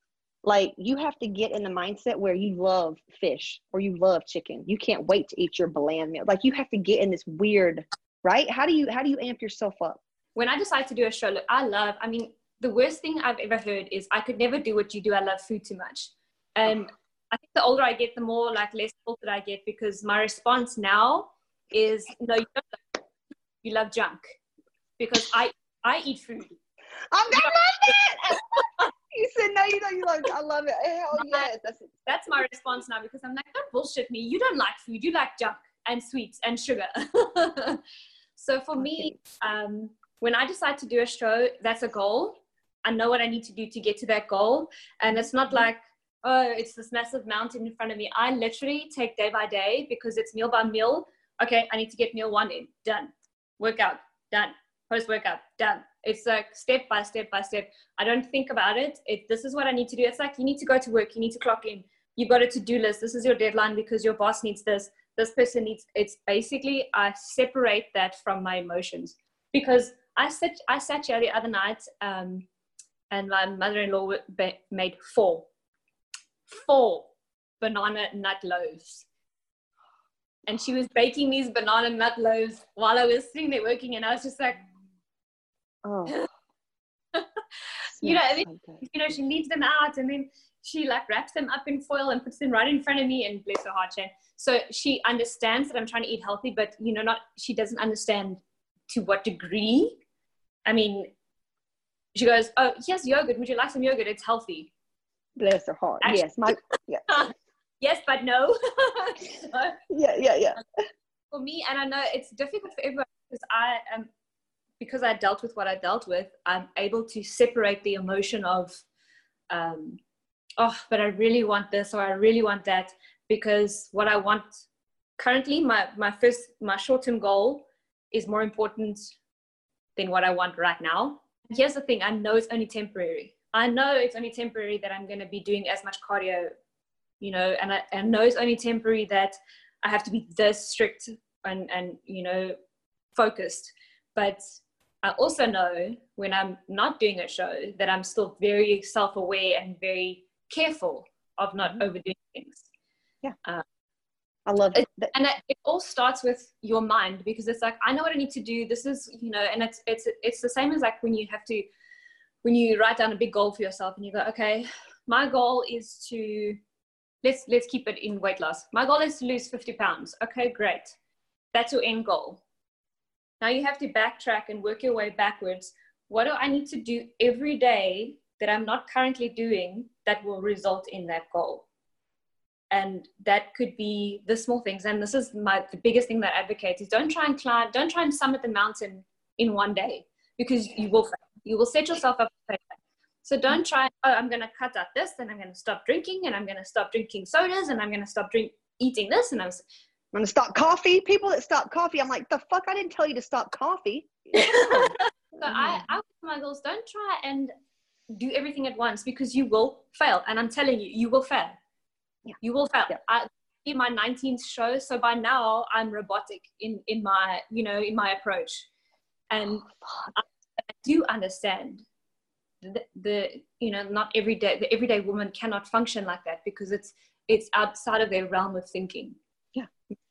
[SPEAKER 2] like you have to get in the mindset where you love fish or you love chicken you can't wait to eat your bland meal like you have to get in this weird right how do you how do you amp yourself up
[SPEAKER 3] when i decide to do a show look i love i mean the worst thing i've ever heard is i could never do what you do i love food too much and i think the older i get the more like less that i get because my response now is no you don't love, you love junk because i i eat food
[SPEAKER 2] i'm gonna love it you said no, you don't. You like, I love it. Hell yes.
[SPEAKER 3] That's, that's my response now because I'm like, don't bullshit me. You don't like food. You like junk and sweets and sugar. so for me, um, when I decide to do a show, that's a goal. I know what I need to do to get to that goal, and it's not like oh, it's this massive mountain in front of me. I literally take day by day because it's meal by meal. Okay, I need to get meal one in, done. Workout, done. Post workout, done it's like step by step by step. I don't think about it. It this is what I need to do. It's like you need to go to work, you need to clock in. You've got a to-do list. This is your deadline because your boss needs this. This person needs it's basically I separate that from my emotions. Because I sat I sat here the other night um, and my mother-in-law made four four banana nut loaves and she was baking these banana nut loaves while I was sitting there working, and I was just like, Oh. you know, then, you know, she leaves them out and then she like wraps them up in foil and puts them right in front of me and bless her heart, Shane. So she understands that I'm trying to eat healthy, but you know, not she doesn't understand to what degree. I mean, she goes, "Oh, yes, yogurt. Would you like some yogurt? It's healthy."
[SPEAKER 2] Bless her heart. Actually, yes, my yeah.
[SPEAKER 3] yes, but no.
[SPEAKER 2] yeah, yeah, yeah.
[SPEAKER 3] For me, and I know it's difficult for everyone because I am because I dealt with what I dealt with. I'm able to separate the emotion of, um, oh, but I really want this or I really want that because what I want currently, my my first my short term goal is more important than what I want right now. Here's the thing: I know it's only temporary. I know it's only temporary that I'm going to be doing as much cardio, you know, and I, I know it's only temporary that I have to be this strict and, and, you know, focused. But I also know when I'm not doing a show that I'm still very self aware and very careful of not mm-hmm. overdoing things.
[SPEAKER 2] Yeah. Uh, I love it.
[SPEAKER 3] and it, it, all starts with your mind because it's like, I know what I need to do. This is, you know, and it's, it's, it's the same as like when you have to when you write down a big goal for yourself and you go, okay, my goal is to let's let's keep it in weight loss. My goal is to lose 50 pounds. Okay, great. That's your end goal. Now you have to backtrack and work your way backwards. What do I need to do every day that I'm not currently doing that will result in that goal? And that could be the small things. And this is my the biggest thing that I advocate is don't try and climb, don't try and summit the mountain in one day because you will fail you will set yourself up for failure. So don't try, oh, I'm going to cut out this, and I'm going to stop drinking, and I'm going to stop drinking sodas, and I'm going to stop drink eating this, and I'm,
[SPEAKER 2] I'm going to stop coffee. People that stop coffee, I'm like, the fuck, I didn't tell you to stop coffee.
[SPEAKER 3] so I, I my girls don't try and do everything at once because you will fail. And I'm telling you, you will fail. Yeah. You will fail. Yeah. I, in my 19th show, so by now I'm robotic in in my you know in my approach, and oh, do understand the, the you know not every day the everyday woman cannot function like that because it's it's outside of their realm of thinking
[SPEAKER 2] yeah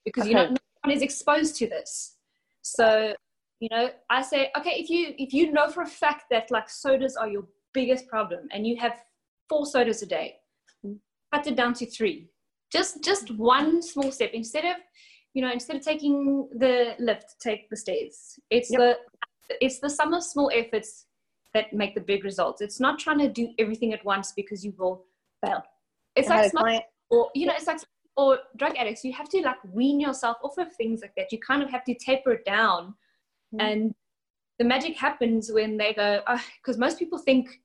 [SPEAKER 3] because okay. you know no one is exposed to this so you know i say okay if you if you know for a fact that like sodas are your biggest problem and you have four sodas a day cut it down to three just just one small step instead of you know instead of taking the lift take the stairs it's yep. the it's the sum of small efforts that make the big results. It's not trying to do everything at once because you will fail. It's like smart, or you know, it's like or drug addicts. You have to like wean yourself off of things like that. You kind of have to taper it down, mm. and the magic happens when they go because oh, most people think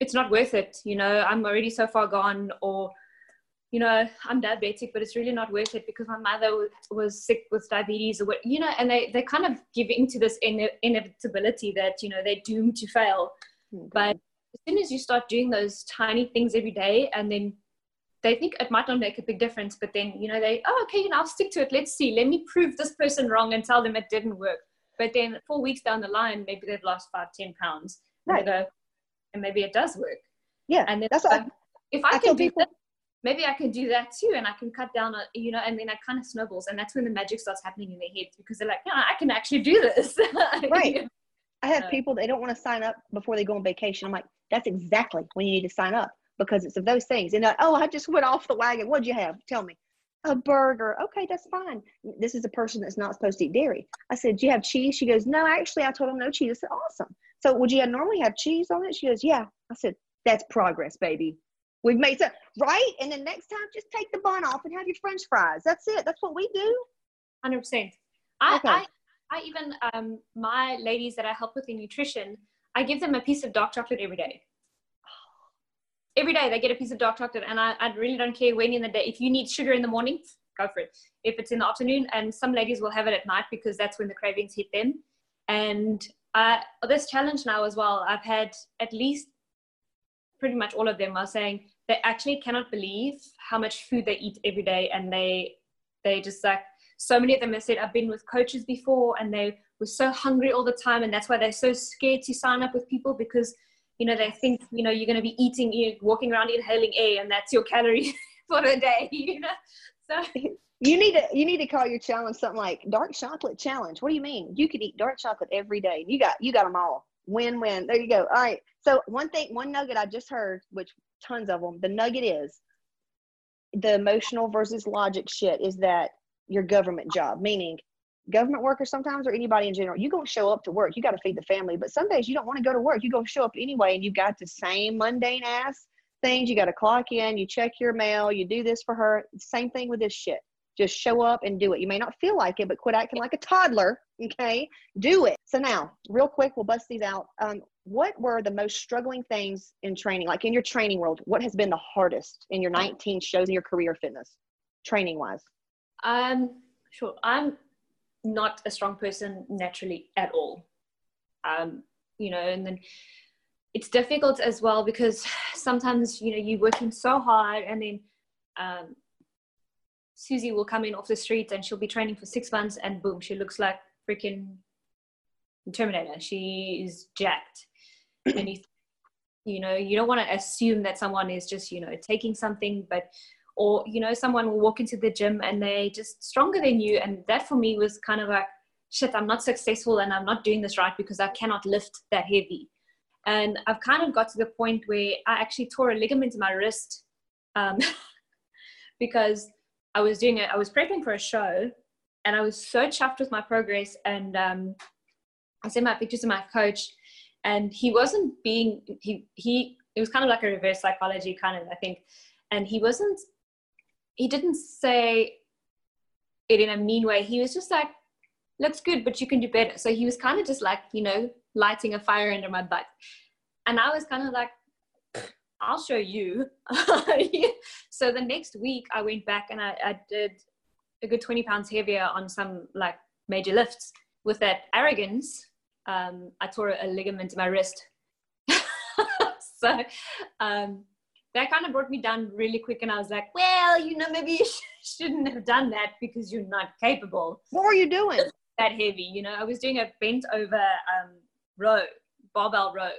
[SPEAKER 3] it's not worth it. You know, I'm already so far gone, or you know, I'm diabetic, but it's really not worth it because my mother was sick with diabetes or what, you know, and they, they kind of give into this in, inevitability that, you know, they're doomed to fail. Mm-hmm. But as soon as you start doing those tiny things every day and then they think it might not make a big difference, but then, you know, they, oh, okay, you know, I'll stick to it. Let's see. Let me prove this person wrong and tell them it didn't work. But then four weeks down the line, maybe they've lost five, ten pounds. Right. Go, and maybe it does work.
[SPEAKER 2] Yeah.
[SPEAKER 3] And then
[SPEAKER 2] that's
[SPEAKER 3] if I, I can do people- this, maybe I can do that too, and I can cut down, a, you know, and then it kind of snowballs, and that's when the magic starts happening in their heads because they're like, yeah, I can actually do this.
[SPEAKER 2] right. I have people they don't want to sign up before they go on vacation. I'm like, that's exactly when you need to sign up because it's of those things. And like, oh, I just went off the wagon. What'd you have? Tell me. A burger. Okay, that's fine. This is a person that's not supposed to eat dairy. I said, Do you have cheese? She goes, No, actually, I told him no cheese. I said, Awesome. So, would you normally have cheese on it? She goes, Yeah. I said, That's progress, baby. We've made some right, and then next time just take the bun off and have your French fries. That's it. That's what we do.
[SPEAKER 3] Hundred percent. I, okay. I I even um my ladies that I help with their nutrition, I give them a piece of dark chocolate every day. Every day they get a piece of dark chocolate, and I, I really don't care when in the day. If you need sugar in the morning, go for it. If it's in the afternoon, and some ladies will have it at night because that's when the cravings hit them. And uh, this challenge now as well, I've had at least pretty much all of them are saying they actually cannot believe how much food they eat every day and they they just like so many of them have said i've been with coaches before and they were so hungry all the time and that's why they're so scared to sign up with people because you know they think you know you're going to be eating you walking around inhaling air and that's your calories for the day you know? So
[SPEAKER 2] you need to you need to call your challenge something like dark chocolate challenge what do you mean you could eat dark chocolate every day you got you got them all win win there you go all right so one thing one nugget i just heard which tons of them. The nugget is the emotional versus logic shit is that your government job, meaning government workers sometimes or anybody in general, you gonna show up to work. You got to feed the family, but some days you don't want to go to work. You gonna show up anyway, and you got the same mundane ass things. You got to clock in, you check your mail, you do this for her. Same thing with this shit. Just show up and do it. You may not feel like it, but quit acting like a toddler. Okay, do it. So now, real quick, we'll bust these out. Um, what were the most struggling things in training, like in your training world? What has been the hardest in your 19 shows in your career fitness, training wise?
[SPEAKER 3] Um, sure. I'm not a strong person naturally at all. Um, you know, and then it's difficult as well because sometimes you know you're working so hard and then um, Susie will come in off the street and she'll be training for six months and boom, she looks like freaking Terminator. She is jacked. and you, you know, you don't want to assume that someone is just, you know, taking something, but, or, you know, someone will walk into the gym and they just stronger than you. And that for me was kind of like, shit, I'm not successful and I'm not doing this right because I cannot lift that heavy. And I've kind of got to the point where I actually tore a ligament in my wrist um, because I was doing it, I was prepping for a show and I was so chuffed with my progress. And um, I sent my pictures to my coach, and he wasn't being, he, he, it was kind of like a reverse psychology kind of, I think. And he wasn't, he didn't say it in a mean way. He was just like, looks good, but you can do better. So he was kind of just like, you know, lighting a fire under my butt. And I was kind of like, I'll show you. so the next week I went back and I, I did a good 20 pounds heavier on some like major lifts. With that arrogance, um, I tore a ligament in my wrist. so um, that kind of brought me down really quick. And I was like, well, you know, maybe you sh- shouldn't have done that because you're not capable.
[SPEAKER 2] What were you doing?
[SPEAKER 3] That heavy, you know, I was doing a bent over um, row, barbell row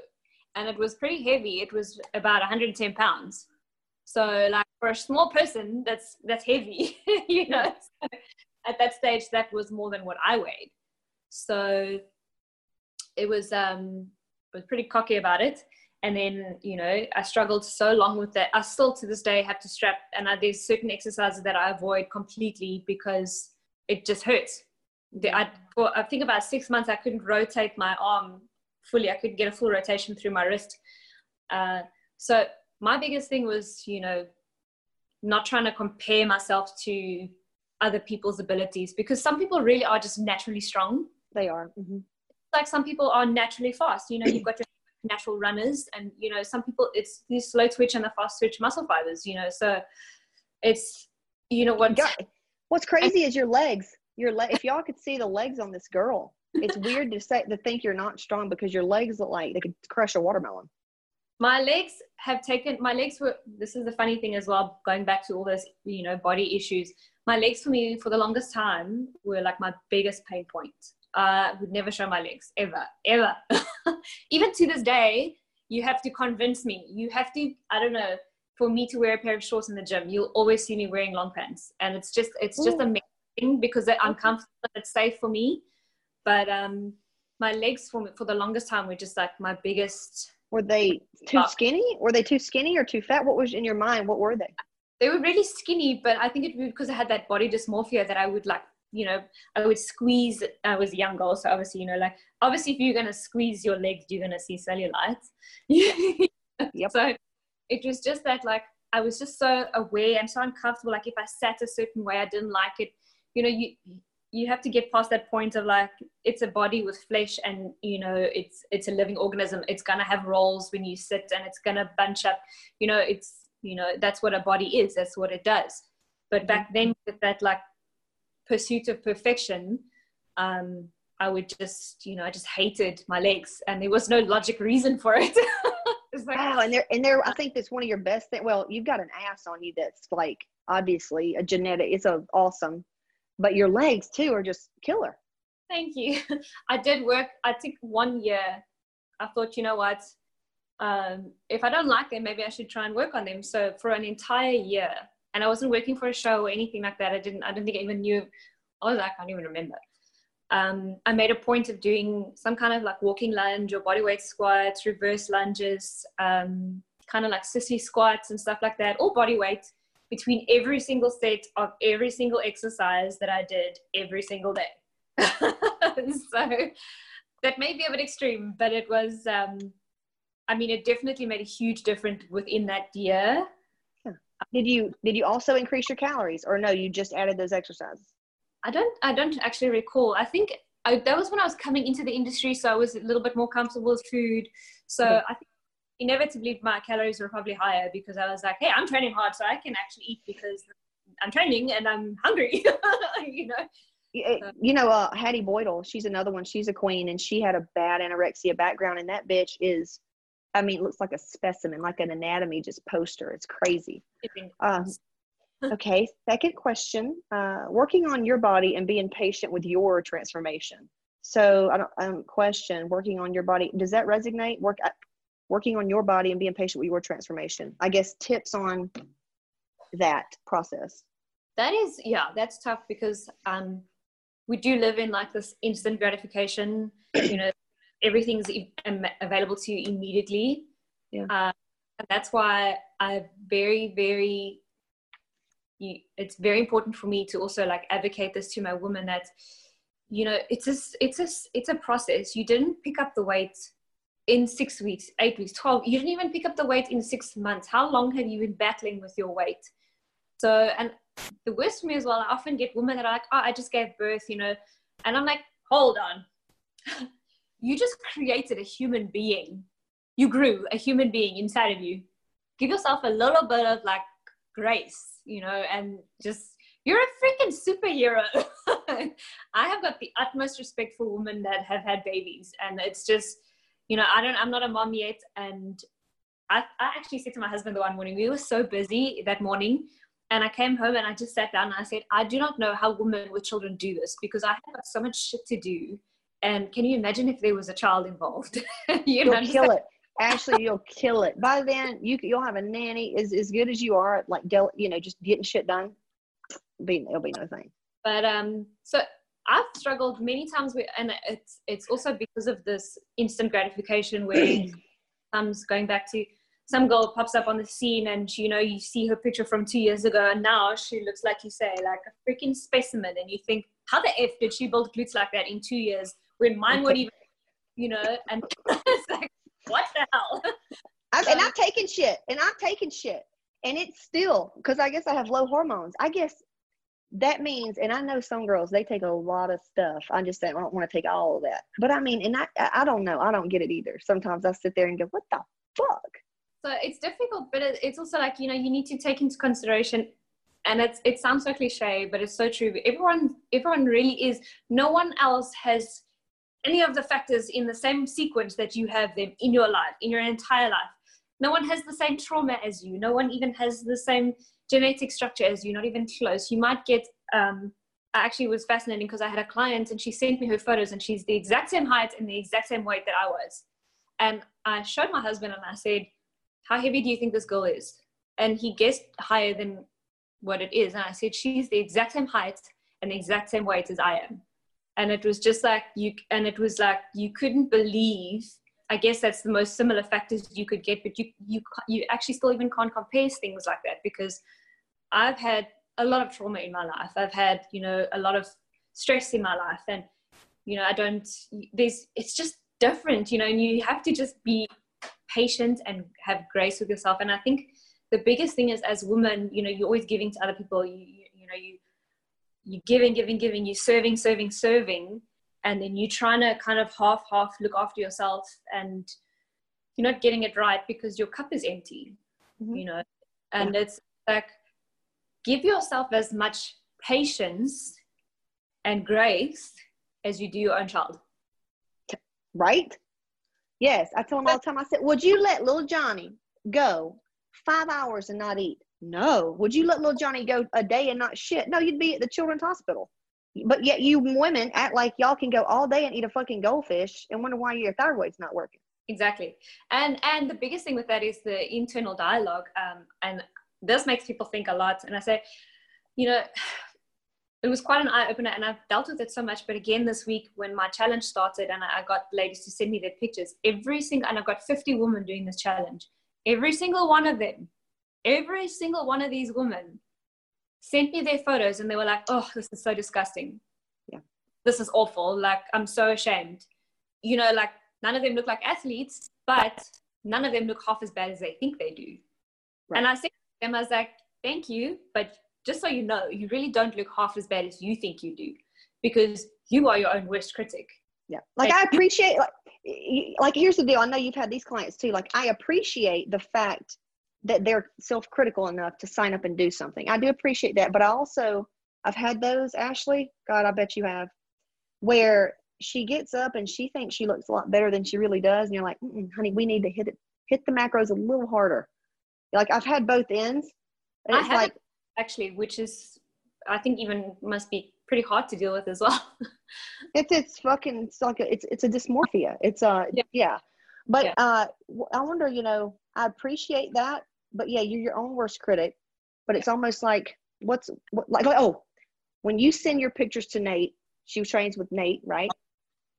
[SPEAKER 3] and it was pretty heavy. It was about 110 pounds. So like for a small person, that's that's heavy, you know. So at that stage, that was more than what I weighed. So it was um was pretty cocky about it. And then you know I struggled so long with that. I still to this day have to strap, and I, there's certain exercises that I avoid completely because it just hurts. The, I, for I think about six months I couldn't rotate my arm fully. I could get a full rotation through my wrist. Uh, so my biggest thing was, you know, not trying to compare myself to other people's abilities because some people really are just naturally strong.
[SPEAKER 2] They are. Mm-hmm.
[SPEAKER 3] Like some people are naturally fast. You know, you've got your natural runners, and you know, some people it's the slow twitch and the fast twitch muscle fibers. You know, so it's you know what.
[SPEAKER 2] What's crazy is your legs. Your leg. If y'all could see the legs on this girl, it's weird to say to think you're not strong because your legs look like they could crush a watermelon.
[SPEAKER 3] My legs have taken my legs were this is the funny thing as well, going back to all those, you know, body issues. My legs for me for the longest time were like my biggest pain point. I uh, would never show my legs ever, ever. Even to this day, you have to convince me. You have to, I don't know, for me to wear a pair of shorts in the gym, you'll always see me wearing long pants. And it's just it's just Ooh. amazing because I'm comfortable, it's safe for me but um, my legs for for the longest time were just like my biggest.
[SPEAKER 2] Were they too skinny? Were they too skinny or too fat? What was in your mind? What were they?
[SPEAKER 3] They were really skinny, but I think it was because I had that body dysmorphia that I would like you know, I would squeeze. I was a young girl, so obviously, you know, like obviously, if you're gonna squeeze your legs, you're gonna see cellulite. yep. So it was just that, like, I was just so aware and so uncomfortable. Like, if I sat a certain way, I didn't like it. You know, you you have to get past that point of like it's a body with flesh and you know it's it's a living organism. It's gonna have rolls when you sit and it's gonna bunch up. You know it's you know that's what a body is. That's what it does. But back then with that like pursuit of perfection um i would just you know i just hated my legs and there was no logic reason for it.
[SPEAKER 2] Like, wow and there and there i think that's one of your best things well you've got an ass on you that's like obviously a genetic it's a awesome but your legs too are just killer.
[SPEAKER 3] Thank you. I did work. I took one year. I thought, you know what? Um, if I don't like them, maybe I should try and work on them. So for an entire year, and I wasn't working for a show or anything like that. I didn't. I don't think I even knew. I was. like, I can't even remember. Um, I made a point of doing some kind of like walking lunge or body weight squats, reverse lunges, um, kind of like sissy squats and stuff like that, all body weight between every single set of every single exercise that I did every single day. so that may be a bit extreme, but it was. Um, I mean, it definitely made a huge difference within that year.
[SPEAKER 2] Did you did you also increase your calories, or no? You just added those exercises.
[SPEAKER 3] I don't. I don't actually recall. I think I, that was when I was coming into the industry, so I was a little bit more comfortable with food. So I think inevitably my calories were probably higher because I was like, hey, I'm training hard, so I can actually eat because I'm training and I'm hungry. you know.
[SPEAKER 2] You know, uh, Hattie Boydell, she's another one. She's a queen, and she had a bad anorexia background, and that bitch is I mean, looks like a specimen, like an anatomy just poster. It's crazy. Um, okay, second question. Uh, working on your body and being patient with your transformation. So, I don't um, question working on your body. Does that resonate? Work working on your body and being patient with your transformation. I guess tips on that process.
[SPEAKER 3] That is, yeah, that's tough because um, we do live in like this instant gratification. You know, everything's available to you immediately. Yeah. Uh, and that's why I very, very, it's very important for me to also like advocate this to my women that, you know, it's a, it's a, it's a process. You didn't pick up the weight in six weeks, eight weeks, 12. You didn't even pick up the weight in six months. How long have you been battling with your weight? So, and the worst for me as well, I often get women that are like, oh, I just gave birth, you know, and I'm like, hold on. you just created a human being. You grew a human being inside of you. Give yourself a little bit of like grace, you know, and just you're a freaking superhero. I have got the utmost respect for women that have had babies, and it's just, you know, I don't, I'm not a mom yet, and I, I actually said to my husband the one morning, we were so busy that morning, and I came home and I just sat down and I said, I do not know how women with children do this because I have so much shit to do and can you imagine if there was a child involved?
[SPEAKER 2] you will kill it. Ashleigh, you'll kill it. By then, you you'll have a nanny as as good as you are, like del, you know, just getting shit done. Be it'll be no thing.
[SPEAKER 3] But um, so I've struggled many times with, and it's it's also because of this instant gratification where comes going back to some girl pops up on the scene and you know you see her picture from two years ago and now she looks like you say like a freaking specimen and you think how the f did she build glutes like that in two years when mine would even, you know, and it's like, what the hell?
[SPEAKER 2] I'm, and I'm taking shit, and I'm taking shit, and it's still because I guess I have low hormones. I guess that means, and I know some girls they take a lot of stuff. I just don't want to take all of that, but I mean, and I I don't know, I don't get it either. Sometimes I sit there and go, what the fuck?
[SPEAKER 3] So it's difficult, but it's also like you know you need to take into consideration and it's it sounds so cliche but it's so true everyone everyone really is no one else has any of the factors in the same sequence that you have them in your life, in your entire life. No one has the same trauma as you. No one even has the same genetic structure as you're not even close. You might get, um, I actually was fascinating because I had a client and she sent me her photos and she's the exact same height and the exact same weight that I was. And I showed my husband and I said, How heavy do you think this girl is? And he guessed higher than what it is. And I said, She's the exact same height and the exact same weight as I am and it was just like you and it was like you couldn't believe i guess that's the most similar factors you could get but you you you actually still even can't compare things like that because i've had a lot of trauma in my life. I've had you know a lot of stress in my life and you know i don't there's it's just different you know and you have to just be patient and have grace with yourself. And i think the biggest thing is as women you know you're always giving to other people. You, you, you know you you giving, giving, giving, you serving, serving, serving, and then you're trying to kind of half, half look after yourself, and you're not getting it right because your cup is empty, mm-hmm. you know. And yeah. it's like give yourself as much patience and grace as you do your own child.
[SPEAKER 2] Right? Yes, I tell him all the time. I said, "Would you let little Johnny go five hours and not eat?" No. Would you let little Johnny go a day and not shit? No, you'd be at the children's hospital. But yet you women act like y'all can go all day and eat a fucking goldfish and wonder why your thyroid's not working.
[SPEAKER 3] Exactly. And and the biggest thing with that is the internal dialogue. Um, and this makes people think a lot. And I say, you know, it was quite an eye opener and I've dealt with it so much. But again, this week when my challenge started and I got ladies to send me their pictures, every single, and I've got 50 women doing this challenge, every single one of them every single one of these women sent me their photos and they were like, oh, this is so disgusting.
[SPEAKER 2] Yeah.
[SPEAKER 3] this is awful. Like, I'm so ashamed. You know, like, none of them look like athletes, but none of them look half as bad as they think they do. Right. And I said to them, I was like, thank you, but just so you know, you really don't look half as bad as you think you do because you are your own worst critic.
[SPEAKER 2] Yeah. Like, I appreciate, like, like, here's the deal. I know you've had these clients too. Like, I appreciate the fact that they're self-critical enough to sign up and do something. I do appreciate that, but I also I've had those, Ashleigh. God, I bet you have, where she gets up and she thinks she looks a lot better than she really does, and you're like, honey, we need to hit it, hit the macros a little harder. Like I've had both ends.
[SPEAKER 3] I have like, actually, which is I think even must be pretty hard to deal with as well.
[SPEAKER 2] it's it's fucking it's like a, it's it's a dysmorphia. It's a uh, yeah. yeah. But yeah. uh, I wonder, you know, I appreciate that but yeah, you're your own worst critic. But it's almost like what's what, like, like oh, when you send your pictures to Nate, she trains with Nate, right?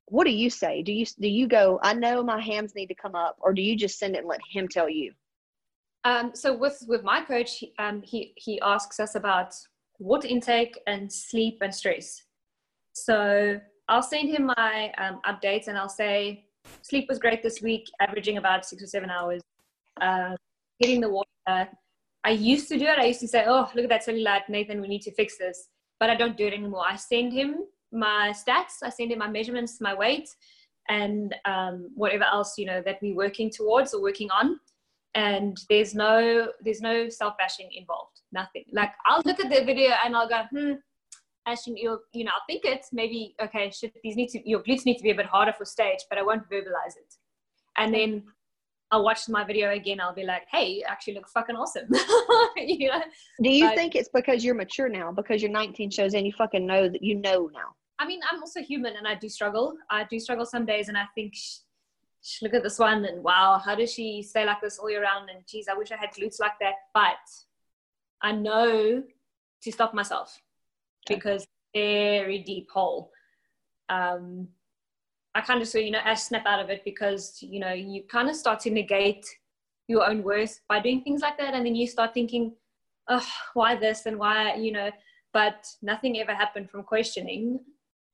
[SPEAKER 2] What do you say? Do you do you go? I know my hams need to come up, or do you just send it and let him tell you?
[SPEAKER 3] Um, so with with my coach, um, he he asks us about water intake and sleep and stress. So I'll send him my um, updates and I'll say sleep was great this week, averaging about six or seven hours. Uh, hitting the water. I used to do it. I used to say, oh, look at that cellulite, Nathan, we need to fix this. But I don't do it anymore. I send him my stats, I send him my measurements, my weight, and um, whatever else, you know, that we're working towards or working on. And there's no there's no self bashing involved. Nothing. Like I'll look at the video and I'll go, hmm, Ashton, you'll you know, I'll think it maybe okay, Should these need to your glutes need to be a bit harder for stage, but I won't verbalize it. And then I'll watch my video again. I'll be like, hey, you actually look fucking awesome.
[SPEAKER 2] you know? Do you think it's because you're mature now? Because you're 19 shows and you fucking know that you know now?
[SPEAKER 3] I mean, I'm also human and I do struggle. I do struggle some days and I think, sh- sh- look at this one and wow, how does she stay like this all year round? And geez, I wish I had glutes like that. But I know to stop myself okay. because very deep hole. Um, I kind of so you know I snap out of it because you know you kind of start to negate your own worth by doing things like that, and then you start thinking, oh, why this and why you know, but nothing ever happened from questioning,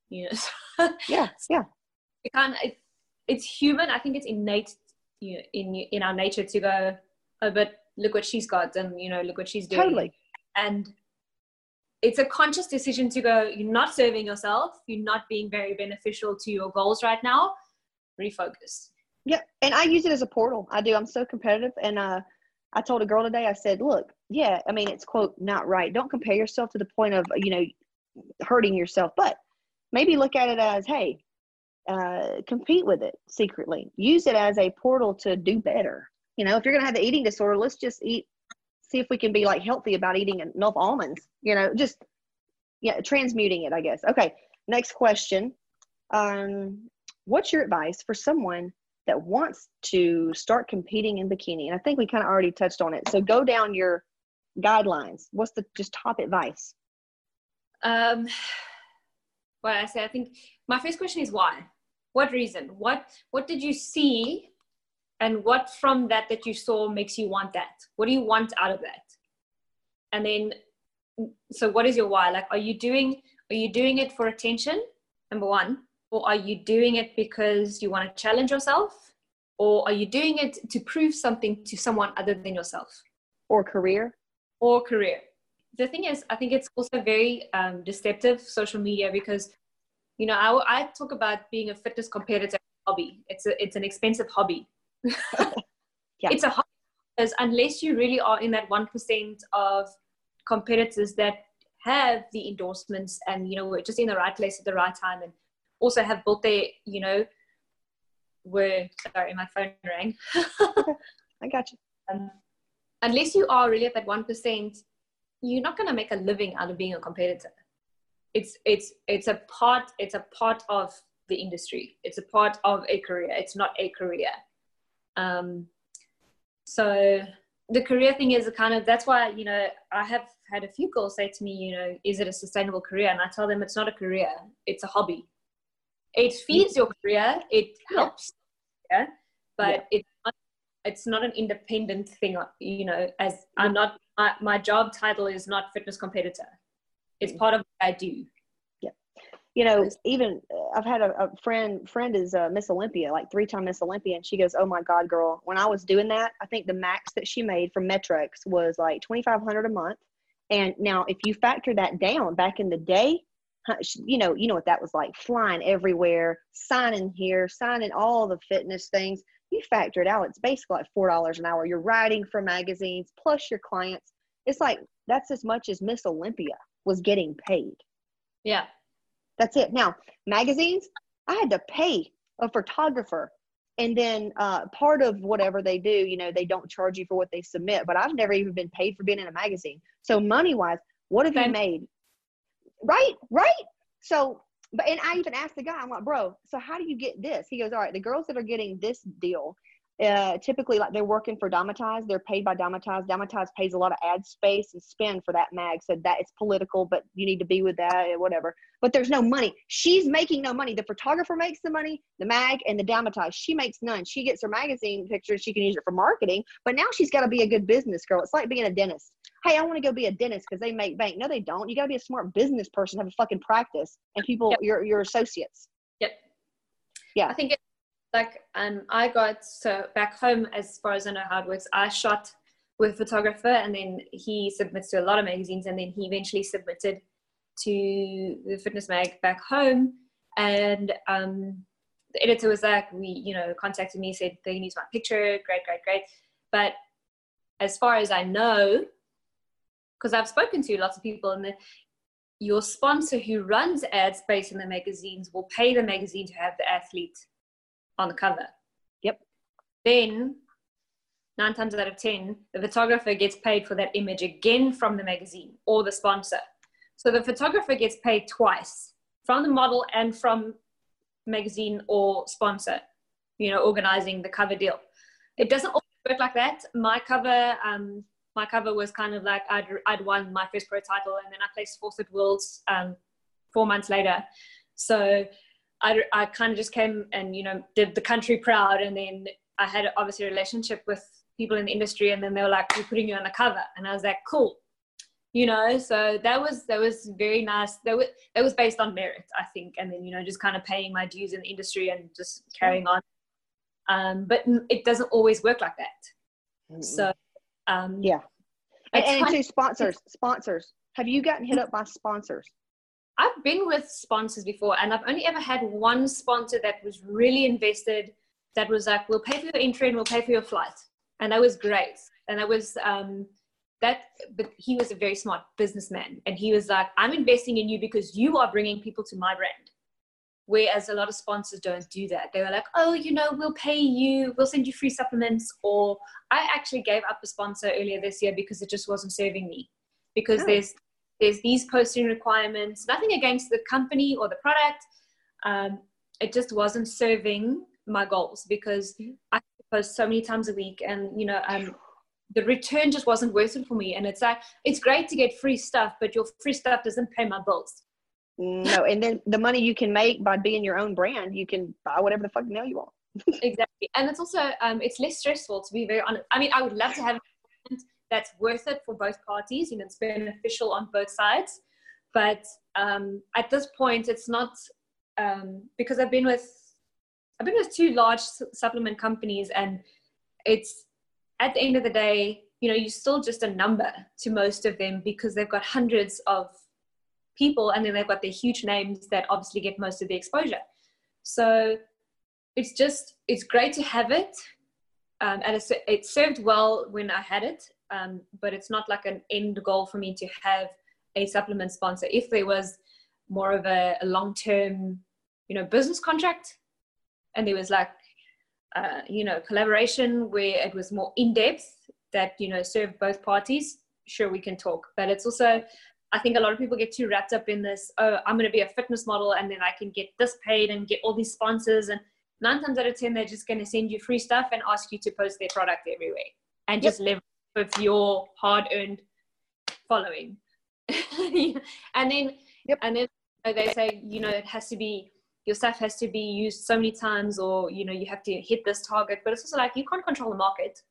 [SPEAKER 3] you
[SPEAKER 2] know. yeah, yeah.
[SPEAKER 3] It kind it, it's human. I think it's innate you know, in in our nature to go, oh, but look what she's got, and you know, look what she's doing.
[SPEAKER 2] Totally.
[SPEAKER 3] And it's a conscious decision to go you're not serving yourself you're not being very beneficial to your goals right now refocus.
[SPEAKER 2] Yeah and i use it as a portal. I do i'm so competitive and uh i told a girl today i said look yeah i mean it's quote not right. Don't compare yourself to the point of you know hurting yourself but maybe look at it as hey uh, compete with it secretly. Use it as a portal to do better. You know if you're going to have the eating disorder let's just eat see if we can be like healthy about eating enough almonds you know just yeah transmuting it i guess. Okay next question. Um what's your advice for someone that wants to start competing in bikini? And i think we kind of already touched on it. So go down your guidelines. What's the just top advice?
[SPEAKER 3] Um well i say i think my first question is why? What reason? What what did you see and what from that that you saw makes you want that? What do you want out of that? And then so what is your why? Like are you doing are you doing it for attention number one? Or are you doing it because you want to challenge yourself? Or are you doing it to prove something to someone other than yourself?
[SPEAKER 2] Or career?
[SPEAKER 3] Or career. The thing is i think it's also very um, deceptive social media because you know I, I talk about being a fitness competitor hobby. It's a, it's an expensive hobby yeah. It's a hard because unless you really are in that 1% of competitors that have the endorsements and, you know, we're just in the right place at the right time and also have built their, you know, were, sorry, my phone rang.
[SPEAKER 2] I got you. Um,
[SPEAKER 3] unless you are really at that 1%, you're not going to make a living out of being a competitor. It's, it's, it's a part, it's a part of the industry. It's a part of a career. It's not a career. Um, so the career thing is a kind of that's why you know I have had a few girls say to me, you know, is it a sustainable career? And I tell them it's not a career; it's a hobby. It feeds your career. It helps, yeah, but yeah. it's not, it's not an independent thing. You know, as I'm not my, my job title is not fitness competitor. It's mm. part of what I do.
[SPEAKER 2] You know, even uh, I've had a, a friend. Friend is uh, Miss Olympia, like three time Miss Olympia, and she goes, "Oh my God, girl! When I was doing that, I think the max that she made from Met-Rx was like twenty five hundred a month. And now, if you factor that down, back in the day, you know, you know what that was like, flying everywhere, signing here, signing all the fitness things. You factor it out, it's basically like four dollars an hour. You're writing for magazines plus your clients. It's like that's as much as Miss Olympia was getting paid.
[SPEAKER 3] Yeah.
[SPEAKER 2] That's it. Now, magazines, I had to pay a photographer. And then uh, part of whatever they do, you know, they don't charge you for what they submit, but I've never even been paid for being in a magazine. So, money wise, what have you made? Right, right. So, but, and I even asked the guy, I'm like, bro, so how do you get this? He goes, all right, the girls that are getting this deal, uh, typically like they're working for Dymatize. They're paid by Dymatize. Dymatize pays a lot of ad space and spend for that mag. So that it's political, but you need to be with that or whatever. But there's no money. She's making no money. The photographer makes the money, the mag and the Dymatize. She makes none. She gets her magazine pictures. She can use it for marketing. But now she's got to be a good business girl. It's like being a dentist. Hey, I want to go be a dentist because they make bank. No, they don't. You got to be a smart business person, have a fucking practice, and people, yep. your your associates.
[SPEAKER 3] Yep.
[SPEAKER 2] Yeah.
[SPEAKER 3] I think it, like um I got so back home as far as I know how it works, I shot with a photographer and then he submits to a lot of magazines and then he eventually submitted to the fitness mag back home. And um the editor was like we you know contacted me said they can use my picture great great great. But as far as i know because i've spoken to lots of people and the, your sponsor who runs ad space in the magazines will pay the magazine to have the athlete on the cover.
[SPEAKER 2] Yep.
[SPEAKER 3] Then nine times out of ten, the photographer gets paid for that image again from the magazine or the sponsor. So the photographer gets paid twice from the model and from magazine or sponsor, you know, organizing the cover deal. It doesn't always work like that. My cover, um, my cover was kind of like I'd, I'd won my first pro title and then I placed fourth at Worlds um, four months later. So I, I kind of just came and you know did the country proud and then I had obviously a relationship with people in the industry and then they were like we're putting you on the cover. And I was like cool. You know so that was that was very nice. That was that was based on merit I think and then you know just kind of paying my dues in the industry and just carrying on. Um, but it doesn't always work like that. So um,
[SPEAKER 2] yeah. And, and to sponsors sponsors. Have you gotten hit up by sponsors
[SPEAKER 3] I've been with sponsors before, and I've only ever had one sponsor that was really invested. That was like, "We'll pay for your entry and we'll pay for your flight," and that was great. And that was um, that. But he was a very smart businessman, and he was like, "I'm investing in you because you are bringing people to my brand." Whereas a lot of sponsors don't do that. They were like, "Oh, you know, we'll pay you, we'll send you free supplements." Or I actually gave up a sponsor earlier this year because it just wasn't serving me. Because oh. there's there's these posting requirements, nothing against the company or the product. Um, it just wasn't serving my goals because. I post so many times a week and, you know, um, the return just wasn't worth it for me. And it's like, it's great to get free stuff, but your free stuff doesn't pay my bills.
[SPEAKER 2] No, and then the money you can make by being your own brand, you can buy whatever the fuck nail you want.
[SPEAKER 3] exactly, and it's also um, it's less stressful to be very honest. I mean, I would love to have that's worth it for both parties. You know, it's beneficial on both sides. But um, at this point, it's not um, because I've been with I've been with two large supplement companies, and it's at the end of the day, you know, you're still just a number to most of them because they've got hundreds of people, and then they've got their huge names that obviously get most of the exposure. So it's just it's great to have it um, and it served well when I had it, um, but it's not like an end goal for me to have a supplement sponsor. If there was more of a, a long term, you know, business contract, and there was like, uh, you know, collaboration where it was more in depth that you know served both parties, sure we can talk. But it's also, I think a lot of people get too wrapped up in this. Oh, I'm going to be a fitness model, and then I can get this paid and get all these sponsors and nine times out of ten they're just going to send you free stuff and ask you to post their product everywhere and just live with your hard-earned following. And then yep. and then they say you know it has to be your stuff has to be used so many times or you know you have to hit this target. But it's also like you can't control the market.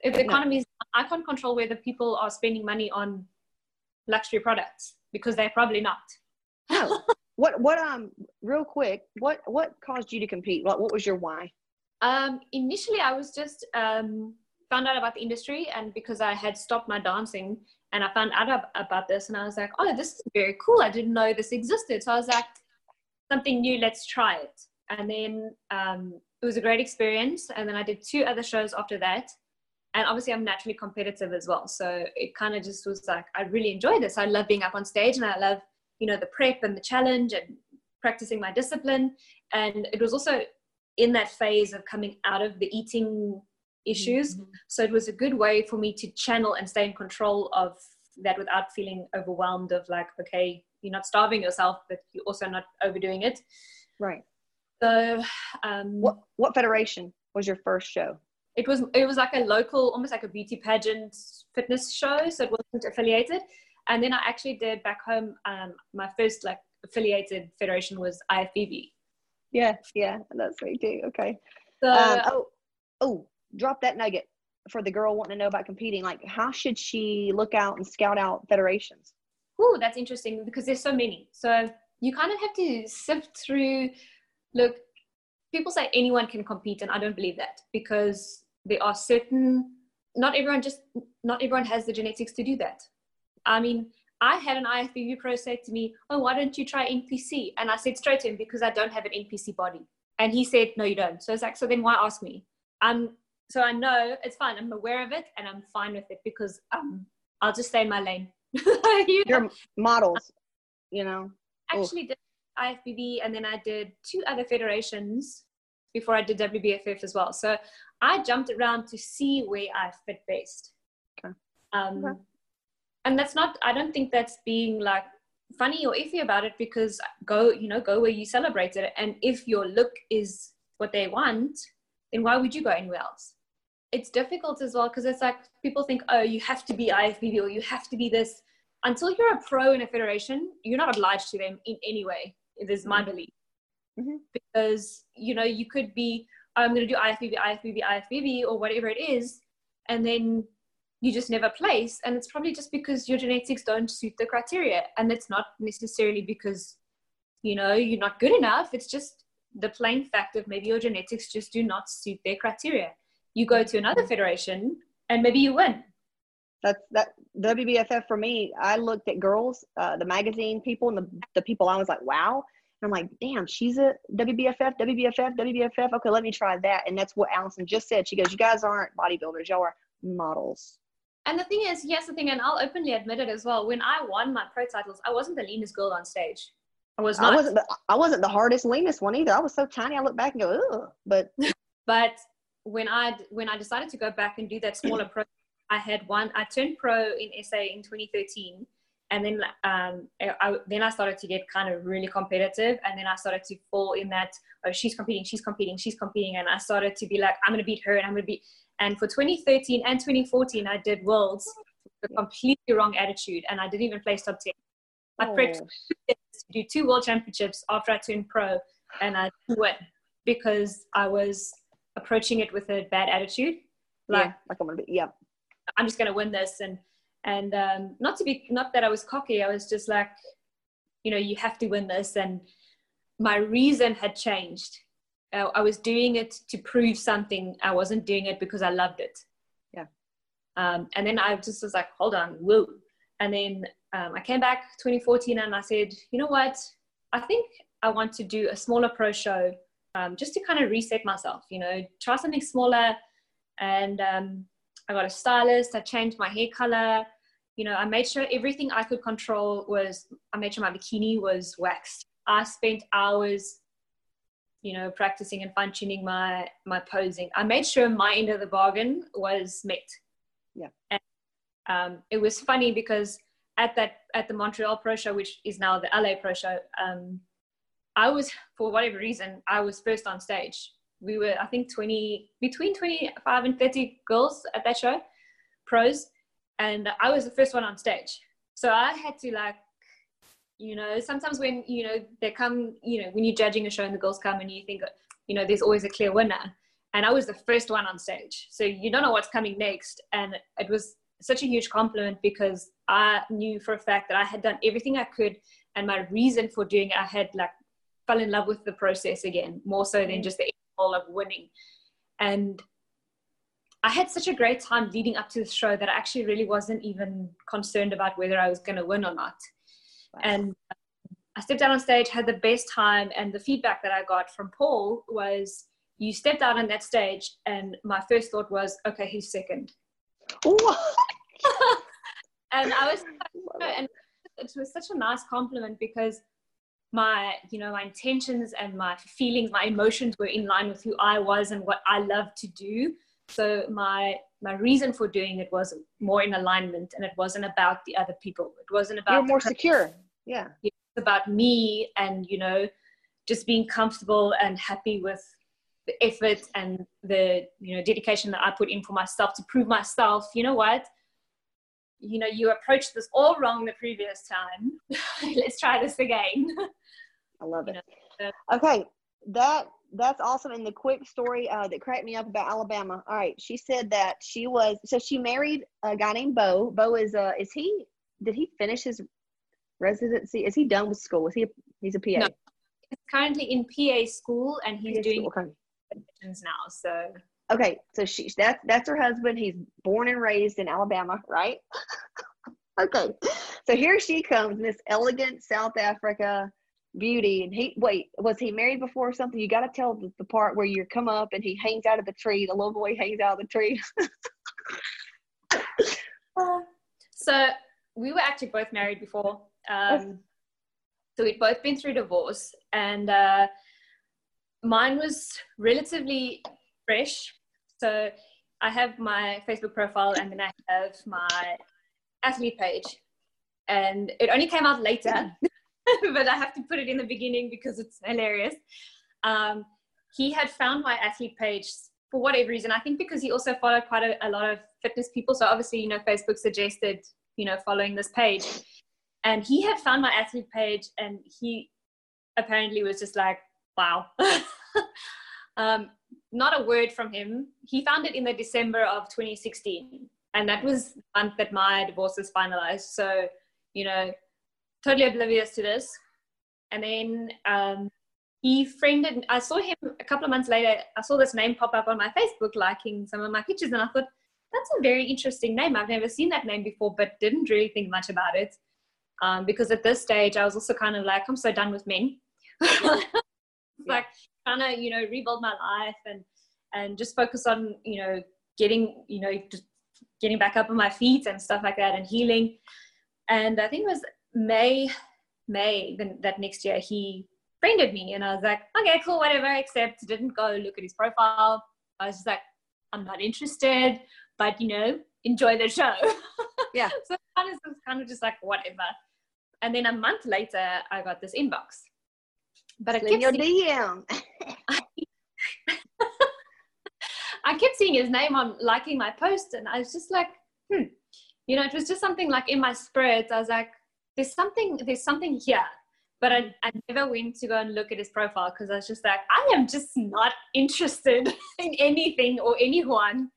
[SPEAKER 3] If the economy is i can't control whether people are spending money on luxury products because they're probably not.
[SPEAKER 2] No. What what um real quick what what caused you to compete? What, what was your why?
[SPEAKER 3] Um initially i was just um found out about the industry and because i had stopped my dancing and i found out about this and i was like oh this is very cool. I didn't know this existed. So i was like something new. Let's try it. And then um it was a great experience. And then i did two other shows after that. And obviously i'm naturally competitive as well. So it kind of just was like i really enjoy this. I love being up on stage and i love you know the prep and the challenge and practicing my discipline. And it was also in that phase of coming out of the eating issues mm-hmm. so it was a good way for me to channel and stay in control of that without feeling overwhelmed of like okay you're not starving yourself but you're also not overdoing it
[SPEAKER 2] right
[SPEAKER 3] so um
[SPEAKER 2] what what federation was your first show
[SPEAKER 3] it was it was like a local almost like a beauty pageant fitness show so it wasn't affiliated and then I actually did back home. Um, my first like affiliated federation was IFBB.
[SPEAKER 2] Yeah, yeah, that's me too. Okay. So, um, oh, oh, drop that nugget for the girl wanting to know about competing. Like, how should she look out and scout out federations?
[SPEAKER 3] Oh, that's interesting because there's so many. So you kind of have to sift through. Look, people say anyone can compete, and I don't believe that because there are certain. Not everyone just. Not everyone has the genetics to do that. I mean, I had an IFBB pro say to me, Oh, why don't you try NPC? And I said straight to him, Because I don't have an NPC body. And he said, No, you don't. So it's like, So then why ask me? Um, so I know it's fine. I'm aware of it and I'm fine with it because um, I'll just stay in my lane.
[SPEAKER 2] you Your models, you know.
[SPEAKER 3] Actually, did IFBB and then I did two other federations before I did WBFF as well. So I jumped around to see where I fit best. Okay. Um, okay and that's not i don't think that's being like funny or iffy about it because go you know go where you celebrate it and if your look is what they want then why would you go anywhere else it's difficult as well because it's like people think oh you have to be ifbb or you have to be this until you're a pro in a federation you're not obliged to them in any way it is my mm-hmm. belief mm-hmm. because you know you could be oh, i'm going to do ifbb ifbb ifbb or whatever it is and then you just never place and it's probably just because your genetics don't suit the criteria and it's not necessarily because you know you're not good enough it's just the plain fact of maybe your genetics just do not suit their criteria you go to another federation and maybe you win
[SPEAKER 2] that's that WBFF for me. I looked at girls, uh, the magazine people, and the, the people I was like, wow. And I'm like, damn, she's a WBFF, WBFF, WBFF. Okay, let me try that. And that's what Allison just said. She goes, you guys aren't bodybuilders, y'all are models.
[SPEAKER 3] And the thing is, here's the thing, and I'll openly admit it as well. When I won my pro titles, I wasn't the leanest girl on stage. I was not.
[SPEAKER 2] I wasn't. The, I wasn't the hardest, leanest one either. I was so tiny. I look back and go, ugh. But
[SPEAKER 3] but when I when I decided to go back and do that smaller pro, I had one. I turned pro in SA in 2013, and then um, I, then I started to get kind of really competitive, and then I started to fall in that oh she's competing, she's competing, she's competing, and I started to be like I'm gonna beat her, and I'm gonna beat. And for 2013 and 2014, I did worlds with a completely wrong attitude, and I didn't even place top 10. I oh. prepped to do two world championships after I turned pro, and I didn't because I was approaching it with a bad attitude.
[SPEAKER 2] Like, yeah, like I'm gonna be, yeah,
[SPEAKER 3] I'm just gonna win this, and and um, not to be, not that I was cocky. I was just like, you know, you have to win this, and my reason had changed uh, I was doing it to prove something. I wasn't doing it because I loved it.
[SPEAKER 2] Yeah.
[SPEAKER 3] Um, and then I just was like, hold on, whoa. And then um, I came back 2014 and I said, you know what? I think I want to do a smaller pro show um, just to kind of reset myself, you know, try something smaller. And um, I got a stylist. I changed my hair color. You know, I made sure everything I could control was, I made sure my bikini was waxed. I spent hours you know, practicing and fine tuning my my posing. I made sure my end of the bargain was met.
[SPEAKER 2] Yeah.
[SPEAKER 3] And um, it was funny because at that at the Montreal Pro Show, which is now the LA Pro Show, um, I was for whatever reason I was first on stage. We were I think twenty between twenty five and thirty girls at that show, pros, and I was the first one on stage. So I had to like you know sometimes when you know they come you know when you're judging a show and the girls come and you think you know there's always a clear winner and i was the first one on stage so you don't know what's coming next and it was such a huge compliment because I knew for a fact that I had done everything I could, and my reason for doing it, I had like fell in love with the process again, more so than mm. just the goal of winning. And I had such a great time leading up to the show that I actually really wasn't even concerned about whether I was going to win or not. Wow. And um, I stepped out on stage, had the best time, and the feedback that I got from Paul was, "You stepped out on that stage," and my first thought was, "Okay, who's second? and I was, and it was such a nice compliment because my you know my intentions and my feelings my emotions were in line with who i was and what i love to do. So my my reason for doing it was more in alignment and it wasn't about the other people. It wasn't about
[SPEAKER 2] you're more secure. Yeah.
[SPEAKER 3] It's about me and you know just being comfortable and happy with the effort and the you know dedication that i put in for myself to prove myself. You know what you know you approached this all wrong the previous time. Let's try this again.
[SPEAKER 2] I love it. you know, okay that that's awesome and the quick story uh, that cracked me up about alabama. All right she said that she was so she married a guy named bo. Bo is uh is he did he finish his residency? Is he done with school? Is he he's a pa no,
[SPEAKER 3] he's currently in pa school and he's PA doing school, okay. now so
[SPEAKER 2] Okay, so she that's that's her husband. He's born and raised in Alabama, right? okay, so here she comes, this elegant South Africa beauty, and he wait was he married before or something? You got to tell the, the, part where you come up and he hangs out of the tree. The little boy hangs out of the tree.
[SPEAKER 3] so we were actually both married before. Um, so we'd both been through divorce, and uh, mine was relatively fresh so I have my Facebook profile and then I have my athlete page. And it only came out later, but I have to put it in the beginning because it's hilarious. Um, he had found my athlete page for whatever reason. I think because he also followed quite a, a lot of fitness people. So obviously, you know, Facebook suggested, you know, following this page. And he had found my athlete page and he apparently was just like, wow. um, not a word from him. He found it in the December of 2016, and that was the month that my divorce was finalized. So, you know, totally oblivious to this. And then um, he friended. I saw him a couple of months later. I saw this name pop up on my Facebook, liking some of my pictures, and I thought that's a very interesting name. I've never seen that name before, but didn't really think much about it. Um, because at this stage, I was also kind of like, I'm so done with men. like trying to you know rebuild my life and and just focus on you know getting you know just getting back up on my feet and stuff like that and healing. And i think it was may may then that next year he friended me and i was like okay cool whatever except didn't go look at his profile. I was just like i'm not interested but you know enjoy the show.
[SPEAKER 2] Yeah.
[SPEAKER 3] So kind of, kind of just like whatever. And then a month later i got this inbox.
[SPEAKER 2] But I kept your DM.
[SPEAKER 3] I kept seeing his name on liking my post, and I was just like, hmm. You know, it was just something like in my spirit. I was like, there's something, there's something here. But I, I never went to go and look at his profile because I was just like, I am just not interested in anything or anyone.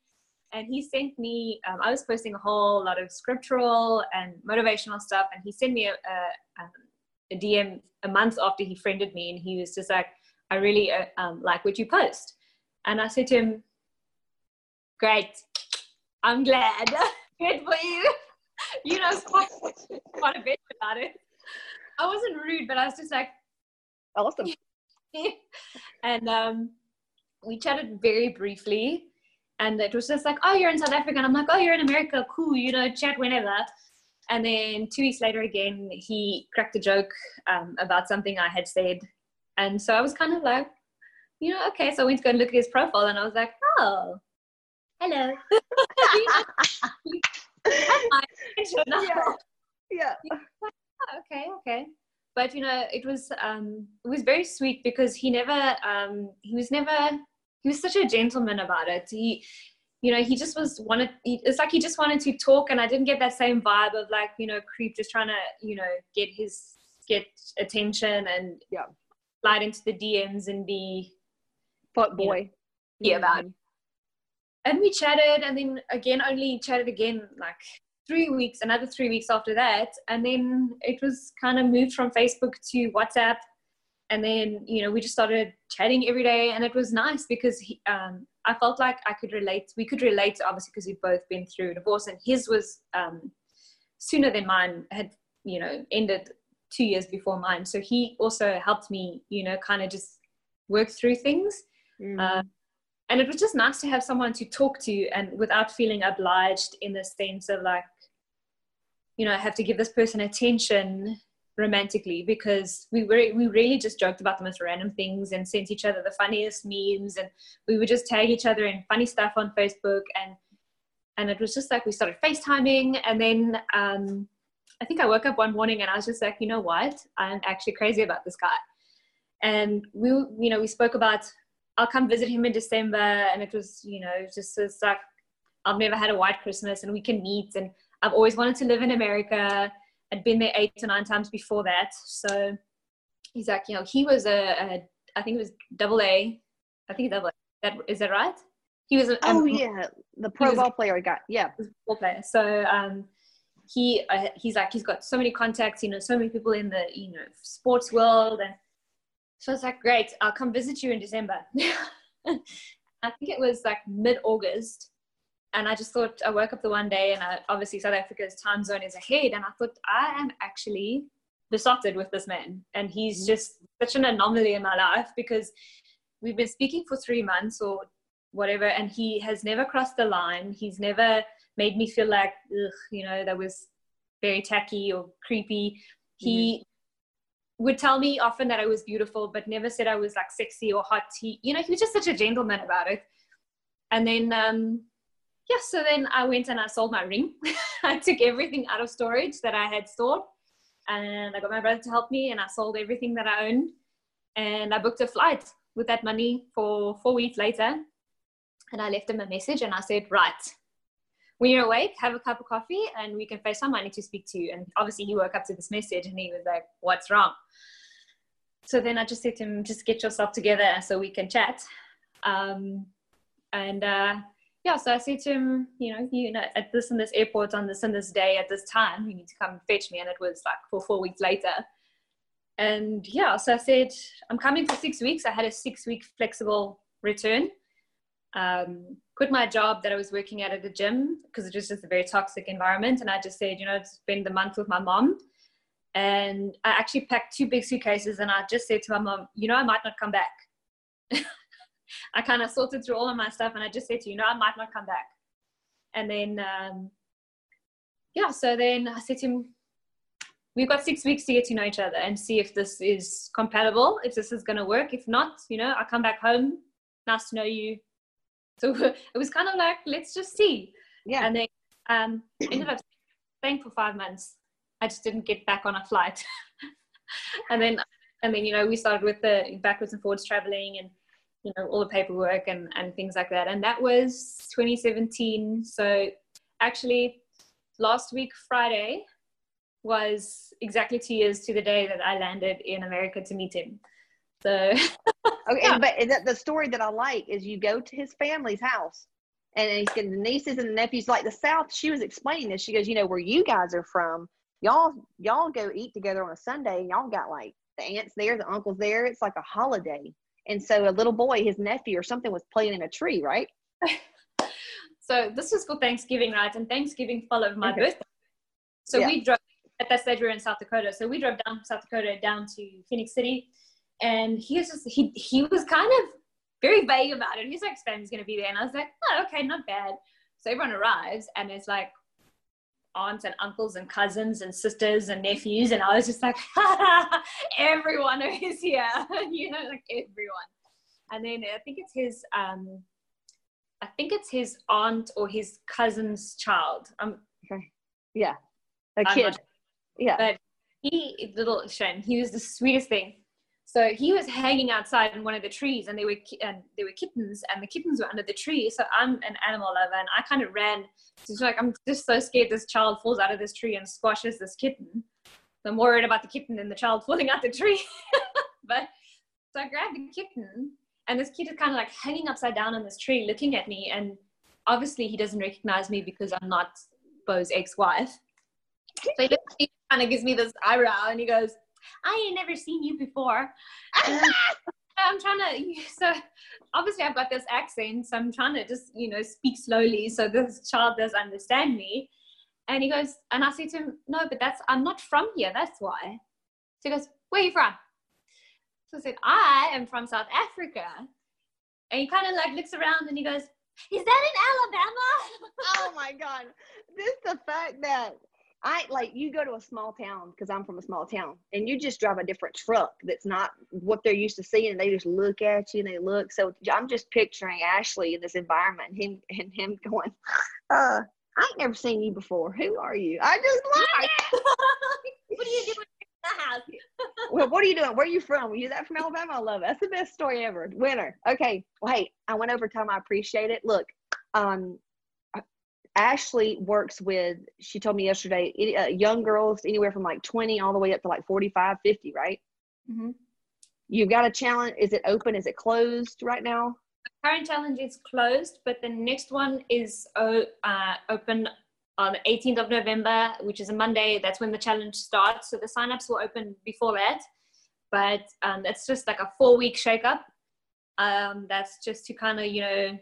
[SPEAKER 3] And he sent me, um, I was posting a whole lot of scriptural and motivational stuff, and he sent me a, a, um, a DM a month after he friended me, and he was just like, "I really uh, um, like what you post," and I said to him, "Great, I'm glad. Good for you. you know quite, quite a bit about it." I wasn't rude, but I was just like,
[SPEAKER 2] "Awesome."
[SPEAKER 3] and um, we chatted very briefly, and it was just like, "Oh, you're in South Africa," and I'm like, "Oh, you're in America. Cool. You know, chat whenever." And then two weeks later, again, he cracked a joke um, about something I had said. And so I was kind of like, you know, okay. So I went to go and look at his profile and I was like, oh, hello.
[SPEAKER 2] yeah. yeah.
[SPEAKER 3] Oh, okay, okay. But you know, it was um, it was very sweet because he never um, he was never he was such a gentleman about it. He you know, he just was wanted. It's like he just wanted to talk, and I didn't get that same vibe of like, you know, creep just trying to, you know, get his get attention and
[SPEAKER 2] yeah,
[SPEAKER 3] slide into the DMs and be
[SPEAKER 2] fuck boy,
[SPEAKER 3] know, yeah, about. And we chatted, and then again, only chatted again like three weeks, another three weeks after that. And then it was kind of moved from Facebook to WhatsApp. And then, you know, we just started chatting every day. And it was nice because he, um, I felt like I could relate. We could relate, obviously, because we've both been through a divorce. And his was um, sooner than mine had, you know, ended two years before mine. So he also helped me, you know, kind of just work through things. Mm. Uh, and it was just nice to have someone to talk to and without feeling obliged in the sense of like you know i have to give this person attention romantically because we were we really just joked about the most random things and sent each other the funniest memes and we would just tag each other in funny stuff on facebook and and it was just like we started facetiming and then um, i think i woke up one morning and i was just like you know what i'm actually crazy about this guy and we you know we spoke about I'll come visit him in December. And it was, you know, just it's like, I've never had a white Christmas and we can meet. And I've always wanted to live in America. I'd been there eight to nine times before that. So he's like, you know, he was a, a I think it was double A. I think double A. That, is that right? He was. A,
[SPEAKER 2] oh um, yeah, the pro ball player I got. Yeah,
[SPEAKER 3] ball player. So um, he uh, he's like he's got so many contacts. You know, so many people in the you know sports world and so I was like, great, I'll come visit you in December. I think it was like mid August. And I just thought, I woke up the one day and I, obviously South Africa's time zone is ahead. And I thought, I am actually besotted with this man. And he's mm-hmm. just such an anomaly in my life because we've been speaking for three months or whatever. And he has never crossed the line. He's never made me feel like, you know, that was very tacky or creepy. He mm-hmm would tell me often that I was beautiful, but never said I was like sexy or hot. He, you know, he was just such a gentleman about it. And then, um, yeah, so then I went and I sold my ring. I took everything out of storage that I had stored and I got my brother to help me and I sold everything that I owned and I booked a flight with that money for four weeks later. And I left him a message and I said, right, when you're awake, have a cup of coffee and we can FaceTime. I need to speak to you. And obviously, he woke up to this message and he was like, What's wrong? So then I just said to him, Just get yourself together so we can chat. Um, and uh, yeah, so I said to him, You know, you know, at this and this airport on this and this day at this time, you need to come fetch me. And it was like for four weeks later. And yeah, so I said, I'm coming for six weeks. I had a six week flexible return. Um, quit my job that I was working at at the gym because it was just a very toxic environment. And I just said, you know, I'd spend the month with my mom. And I actually packed two big suitcases and I just said to my mom, you know, I might not come back. I kind of sorted through all of my stuff and I just said to you, know, I might not come back. And then, um, yeah, so then I said to him, we've got six weeks to get to know each other and see if this is compatible, if this is going to work. If not, you know, I come back home. Nice to know you. So it was kind of like, let's just see. Yeah. And then um, ended up staying for five months. I just didn't get back on a flight. and then, and then, you know, we started with the backwards and forwards traveling and, you know, all the paperwork and, and things like that. And that was 2017. So actually last week, Friday, was exactly two years to the day that I landed in America to meet him. So
[SPEAKER 2] okay, yeah. but the, the story that I like is you go to his family's house, and he's getting the nieces and the nephews. Like the South, she was explaining this. She goes, you know, where you guys are from, y'all y'all go eat together on a Sunday. and Y'all got like the aunts there, the uncles there. It's like a holiday. And so a little boy, his nephew or something, was playing in a tree, right?
[SPEAKER 3] so this was for Thanksgiving, right? And Thanksgiving followed my okay. birthday. So yeah. we drove at that stage we were in South Dakota. So we drove down South Dakota down to Phenix City and he was just he he was kind of very vague about it. He's like, "Spam's gonna be there," and I was like, "Oh, okay, not bad." So everyone arrives, and it's like aunts and uncles and cousins and sisters and nephews, and I was just like, "Everyone is here," you know, like everyone. And then I think it's his, um, I think it's his aunt or his cousin's child. Um,
[SPEAKER 2] okay, yeah, a kid, yeah.
[SPEAKER 3] But he, little Shane, he was the sweetest thing so he was hanging outside in one of the trees, and there were and there were kittens, and the kittens were under the tree. So I'm an animal lover, and I kind of ran. It's like I'm just so scared this child falls out of this tree and squashes this kitten. I'm worried about the kitten and the child falling out the tree. but so I grabbed the kitten, and this kid is kind of like hanging upside down on this tree, looking at me, and obviously he doesn't recognize me because I'm not Bo's ex-wife. So he kind of gives me this eyebrow and he goes, I ain't never seen you before. I'm trying to, so obviously I've got this accent, so I'm trying to just, you know, speak slowly so this child does understand me. And he goes, and I say to him, no, but that's, I'm not from here, that's why. So he goes, where are you from? So I said, I am from South Africa. And he kind of like looks around and he goes, is that in Alabama?
[SPEAKER 2] oh my God. This the fact that I like you go to a small town because I'm from a small town and you just drive a different truck that's not what they're used to seeing and they just look at you and they look. So I'm just picturing Ashleigh in this environment and him and him going, uh, I ain't never seen you before. Who are you? I just like
[SPEAKER 3] what are you doing in the house?
[SPEAKER 2] well, what are you doing? Where are you from? Were you that from Alabama? I love it. That's the best story ever. Winner. Okay. Well, hey, I went over time. I appreciate it. Look, um, Ashleigh works with, she told me yesterday, uh, young girls anywhere from like 20 all the way up to like 45, 50, right? Mm-hmm. You've got a challenge. Is it open? Is it closed right now?
[SPEAKER 3] The current challenge is closed, but the next one is uh, open on the 18th of November, which is a Monday. That's when the challenge starts. So the signups will open before that, but um, it's just like a four week shakeup. Um, that's just to kind of, you know,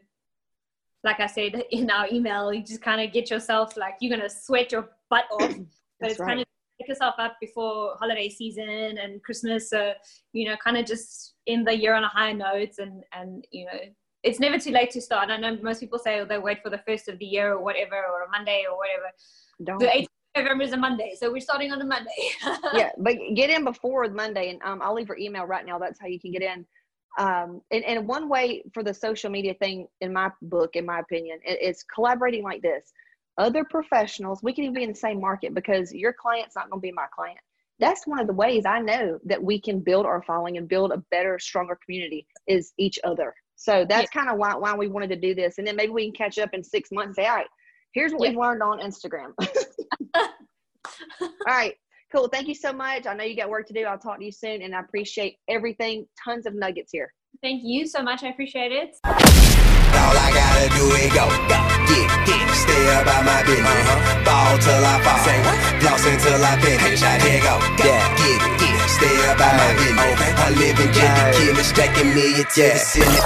[SPEAKER 3] like I said in our email, you just kind of get yourself like you're gonna sweat your butt off, but it's right. kind of pick yourself up before holiday season and Christmas. So you know, kind of just end the year on a high note, and and you know, it's never too late to start. I know most people say oh, they wait for the first of the year or whatever, or a Monday or whatever. Don't. The 8th of November is a Monday, so we're starting on a Monday.
[SPEAKER 2] yeah, but get in before Monday, and um, I'll leave her email right now. That's how you can get in um, and, and one way for the social media thing in my book in my opinion is collaborating like this. Other professionals we can even be in the same market because your client's not going to be my client. That's one of the ways i know that we can build our following and build a better stronger community is each other. So that's yeah. kind of why, why we wanted to do this. And then maybe we can catch up in six months and say all right here's what yeah. we've learned on instagram. All right Cool. Thank you so much. I know you got work to do. I'll talk to you soon, and I appreciate everything. Tons of nuggets here.
[SPEAKER 3] Thank you so much. I appreciate it.
[SPEAKER 4] All I gotta do is go, get, get, stay about my business. Uh-huh. Ball till I fall, say what? Floss until I finish. Here go, yeah, get get it, stay about my business. Okay. I live in get the killer, stacking millions to
[SPEAKER 1] the ceiling.